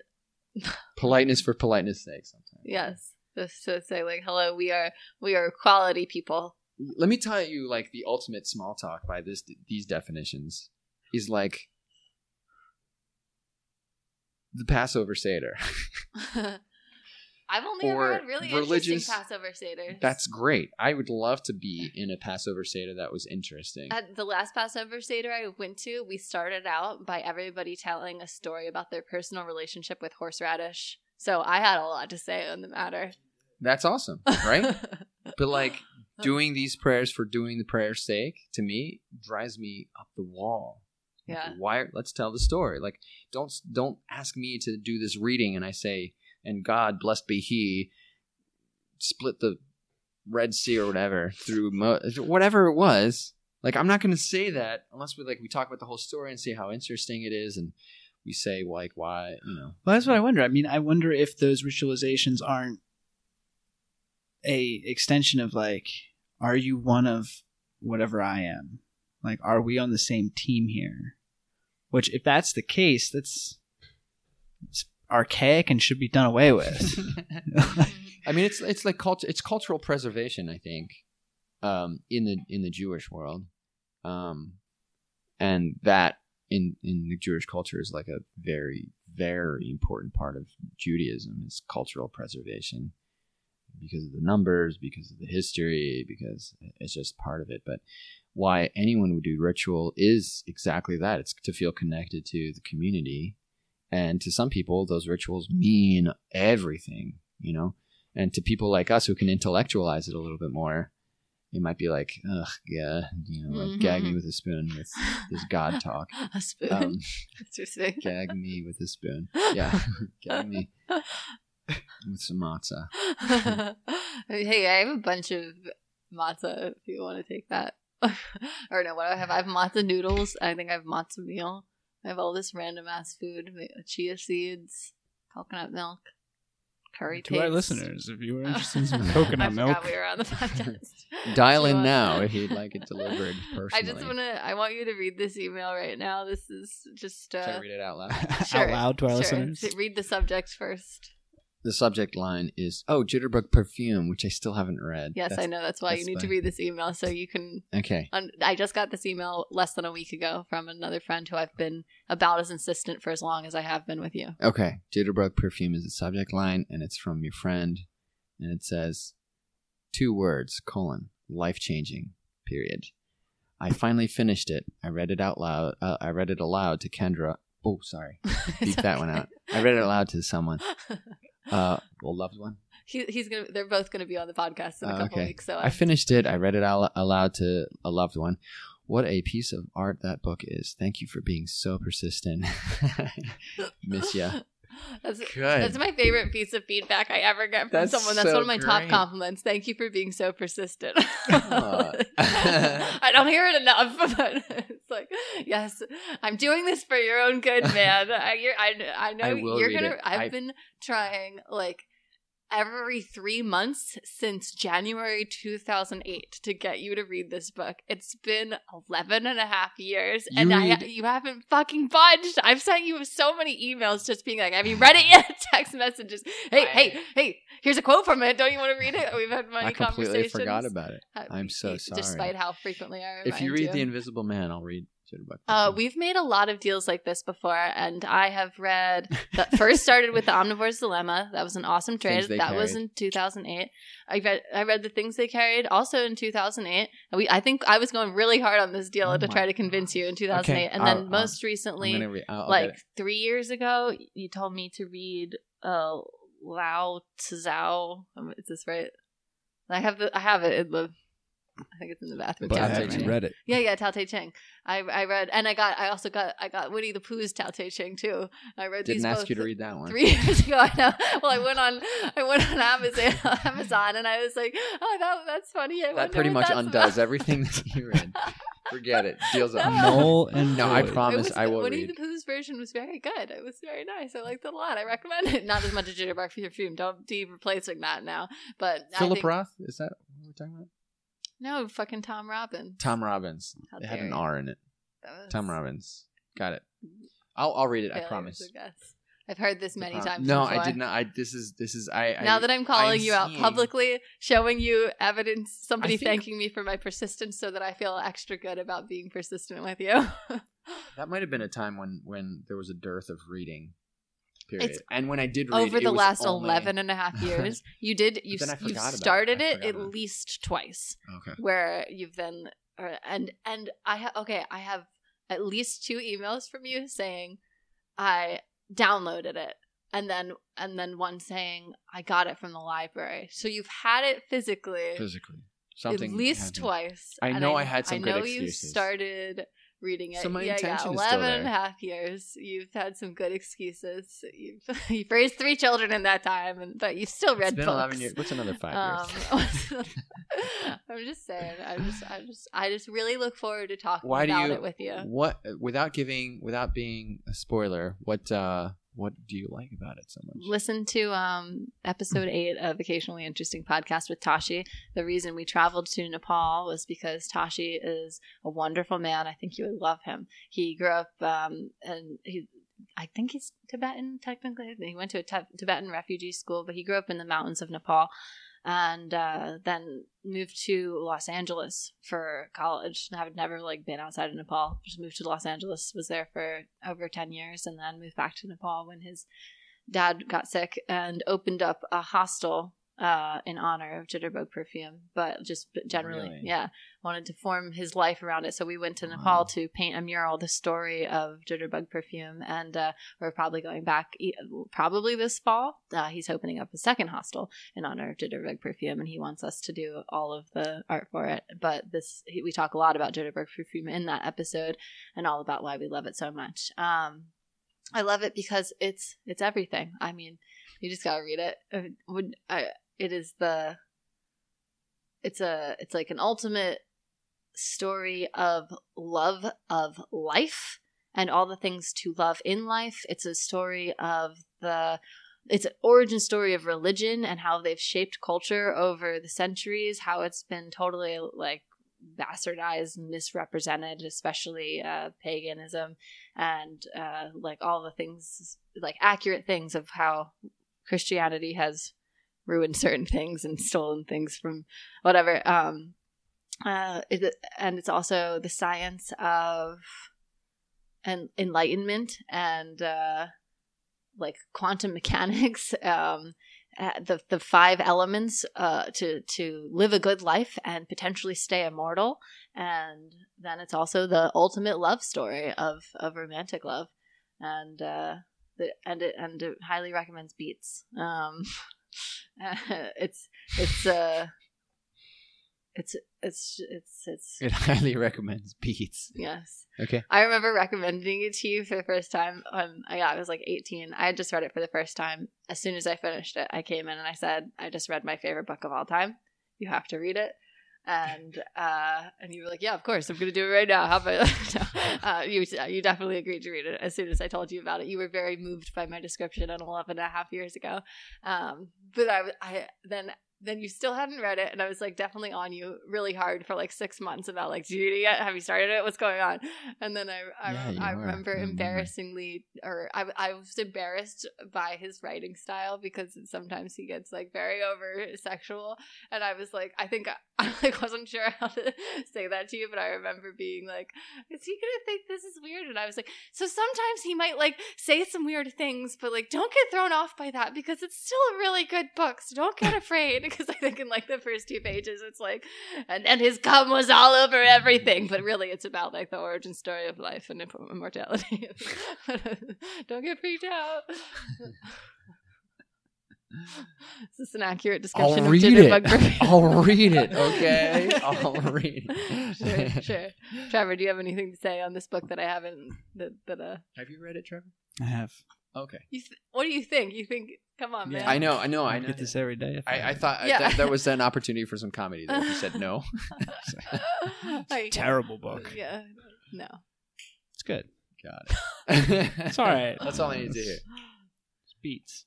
Politeness for politeness sake. Sometimes. Yes, just to say like, hello, we are we are quality people. Let me tell you, like the ultimate small talk by this these definitions is like the Passover Seder. I've only ever had really religious- interesting Passover Seder. That's great. I would love to be in a Passover Seder that was interesting. At the last Passover Seder I went to, we started out by everybody telling a story about their personal relationship with horseradish. So I had a lot to say on the matter. That's awesome, right? but like doing these prayers for doing the prayer's sake to me drives me up the wall. Like, Yeah. Why? Let's tell the story. Like, don't don't ask me to do this reading, and I say, and God blessed be He, split the Red Sea or whatever through Mo- whatever it was. Like, I'm not going to say that unless we like we talk about the whole story and see how interesting it is, and we say like why you know. Well, that's what I wonder. I mean, I wonder if those ritualizations aren't a extension of like, are you one of whatever I am? Like, are we on the same team here? Which, if that's the case, that's it's archaic and should be done away with. I mean, it's it's like culture. It's cultural preservation. I think um, in the in the Jewish world, um, and that in in the Jewish culture is like a very very important part of Judaism is cultural preservation. because of the numbers, because of the history, because it's just part of it. But why anyone would do ritual is exactly that. It's to feel connected to the community. And to some people, those rituals mean everything, you know? And to people like us who can intellectualize it a little bit more, it might be like, ugh, yeah, you know, like gag me Mhm. with a spoon with this God talk. A spoon. Um, Interesting. gag me with a spoon. Yeah, gag me with some matzah. hey, I have a bunch of matzah if you want to take that. or no, what do I have? I have matzah noodles. I think I have matzah meal. I have all this random ass food: chia seeds, coconut milk, curry to our listeners, if you were interested in some coconut I milk, we were on the podcast. Dial in now if you'd like it delivered personally. I just want to. I want you to read this email right now. This is just. Should I Uh, read it out loud? sure, out loud to our sure. listeners. Read the subject first. The subject line is "Oh, Jitterbug perfume," which I still haven't read. Yes, That's- I know. That's why you that's need to read this email so you can Okay. Un- I just got this email less than a week ago from another friend who I've been about as insistent for as long as I have been with you. Okay. Jitterbug perfume is the subject line, and it's from your friend, and it says two words: colon life changing. Period. I finally finished it. I read it out loud. Uh, I read it aloud to Kendra. Oh, sorry. Beat that one out. I read it aloud to someone. Uh, well, loved one. he, he's gonna. They're both gonna be on the podcast in a Oh, couple okay. weeks. So I finished it. I read it out aloud to a loved one. What a piece of art that book is. Thank you for being so persistent. Miss ya. That's that's my favorite piece of feedback I ever get from That's someone. That's so one of my top compliments. Thank you for being so persistent. Aw. I don't hear it enough, but it's like, yes, I'm doing this for your own good, man. I, you're, I, I know I you're gonna. it. I've I- been trying like every three months since January 2008 to get you to read this book. It's been 11 and a half years, You and I you haven't fucking budged. I've sent you so many emails just being like, "Have you read it yet?" Text messages. Hey, I- hey, hey! Here's a quote from it. Don't you want to read it? We've had many I completely conversations. forgot about it. Uh, I'm so sorry. Despite how frequently I If you read The Invisible Man, I'll read Jitterbug. uh, we've made a lot of deals like this before, and I have read. The, first started with the Omnivore's Dilemma. That was an awesome trade. That was in 2008. I read. I read the things they carried also in 2008. And we. I think I was going really hard on this deal Oh to try to convince you in 2008, and I'll- then I'll- most recently, gonna. I'll, like three years ago, you told me to read uh, Lao Tzu. Is this right? I have the. I have it in the. I think it's in the bathroom. But but I Tao Te haven't Ching. read it. Yeah, yeah, Tao Te Ching. I I read, and I got, I also got, I got Winnie the Pooh's Tao Te Ching too. I read Didn't these ask both you to read that one. three years ago. I know. Well, I went on, I went on Amazon, Amazon, and I was like, oh, that, that's funny. I That pretty much undoes about. everything that you read. Forget it. Deals up. No. Mole and No, I promise was- I will Winnie read. the Pooh's version was very good. It was very nice. I liked it a lot. I recommend it. Not as much as Jitterbug for your fume. Don't be replacing that now. But I Philip think, Roth? Is that what we're talking about? No, fucking Tom Robbins. Tom Robbins. How It had an you. R in it. Tom Robbins. Got it. I'll I'll read it. I promise. as a guess. I've heard this many times. No, before. I did not. I this is this is I. now I, that I'm calling I'm you out seeing- publicly, showing you evidence, somebody think- thanking me for my persistence so that I feel extra good about being persistent with you. that might have been a time when when there was a dearth of reading. Period. It's and when I did read, Over the last only- 11 and a half years, you did, you, forgot about it. started it at it. least twice Okay. where you've then, and, and I have, okay, I have at least two emails from you saying I downloaded it. And then, and then one saying I got it from the library. So you've had it physically Physically, something at least happened. twice. I know I had some I know you started reading it. So my yeah, yeah, intention is still 11 and a half years. You've had some good excuses. You've, you've raised three children in that time, and but you've still read It's been books. eleven years. What's another five Um, years? I'm just saying. I'm just, I just, I just really look forward to talking Why do about you? it with you. What without giving without being a spoiler? What uh what do you like about it so much? Listen to um, episode eight of Occasionally Interesting podcast with Tashi. The reason we traveled to Nepal was because Tashi is a wonderful man. I think you would love him. He grew up um, and he. I think he's Tibetan technically. He went to a Tibetan refugee school, but he grew up in the mountains of Nepal, and uh, then moved to Los Angeles for college. And I've never like been outside of Nepal. Just moved to Los Angeles. Was there for over ten years, and then moved back to Nepal when his dad got sick and opened up a hostel uh, in honor of Jitterbug perfume, but just generally, Really? yeah, wanted to form his life around it. So we went to Wow. Nepal to paint a mural, the story of Jitterbug perfume, and uh, we're probably going back probably this fall. Uh, he's opening up a second hostel in honor of Jitterbug perfume, and he wants us to do all of the art for it. But this, he- we talk a lot about Jitterbug perfume in that episode, and all about why we love it so much. Um, I love it because it's it's everything. I mean, you just gotta read it. Uh, Would I? It is the. It's a. It's like an ultimate story of love of life and all the things to love in life. It's a story of the. It's an origin story of religion and how they've shaped culture over the centuries. How it's been totally like bastardized misrepresented, especially uh, paganism and uh, like all the things, like accurate things of how Christianity has ruined certain things and stolen things from whatever. Um, uh, it, and it's also the science of and enlightenment and uh, like quantum mechanics. Um, uh, the the five elements uh, to to live a good life and potentially stay immortal, and then it's also the ultimate love story of of romantic love, and uh, the, and it and it highly recommends Beets. Um, it's it's uh it's it's it's it's It highly recommends Beets. yes. Okay. I remember recommending it to you for the first time. Um, I, yeah, I was like 18. I had just read it for the first time. As soon as I finished it, I came in and I said, "I just read my favorite book of all time. You have to read it." And uh, and you were like, "Yeah, of course, I'm going to do it right now." How about uh, you? You definitely agreed to read it as soon as I told you about it. You were very moved by my description on 11 and a half years ago. Um, but I, I then then you still hadn't read it, and I was like definitely on you really hard for like six months about like, do you read it yet? Have you started it? What's going on? And then I I, Yeah, I remember I remember. embarrassingly, or I I was embarrassed by his writing style because sometimes he gets like very over sexual, and I was like, I think I, I like wasn't sure how to say that to you, but I remember being like, is he gonna think this is weird? And I was like, so sometimes he might like say some weird things, but like don't get thrown off by that because it's still a really good book. So don't get afraid because I think in like the first two pages it's like, and and his cum was all over everything, but really it's about like the origin story of life and immortality. don't get freaked out. Is this an accurate description I'll of read Jitterbug it. Perfume? I'll read it. Okay. I'll read it. sure, sure. Trevor, do you have anything to say on this book that I haven't? That that uh, Have you read it, Trevor? I have. Okay. you th- what do you think? You think? Come on, Yeah. man. I know. I know. I I know. get this every day. if I, I thought Yeah. that there was an opportunity for some comedy there. You said no. Terrible book. Yeah. No. It's good. Got it. It's all right. That's all I need to hear. It's beets.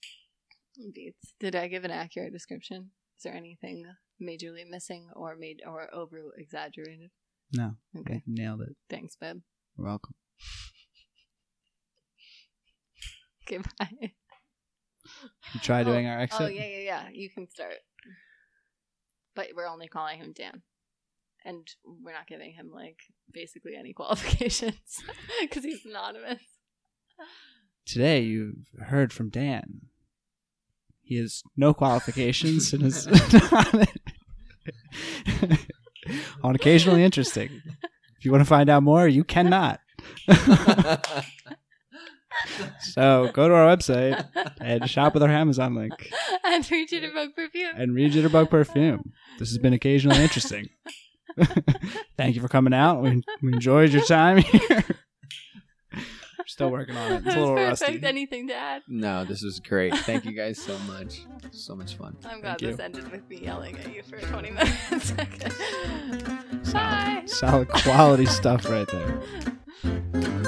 Beets. Did I give an accurate description? Is there anything majorly missing or made or over exaggerated? No, Okay. nailed it. Thanks, babe. You're welcome. Okay, bye. You try doing oh, our exit. Oh yeah, yeah, yeah. You can start. But we're only calling him Dan. And we're not giving him like basically any qualifications because he's anonymous. Today you've heard from Dan. He has no qualifications and is on occasionally interesting. If you want to find out more, you cannot. So go to our website and shop with our Amazon link and read Jitterbug perfume. and read Jitterbug perfume. This has been occasionally interesting. Thank you for coming out. We, we enjoyed your time here. Still working on it. It's a little perfect. rusty. Anything to add? no, this was great. Thank you guys so much. So much fun. I'm glad you. this ended with me yelling at you for 20 minutes. Bye. Solid quality stuff right there.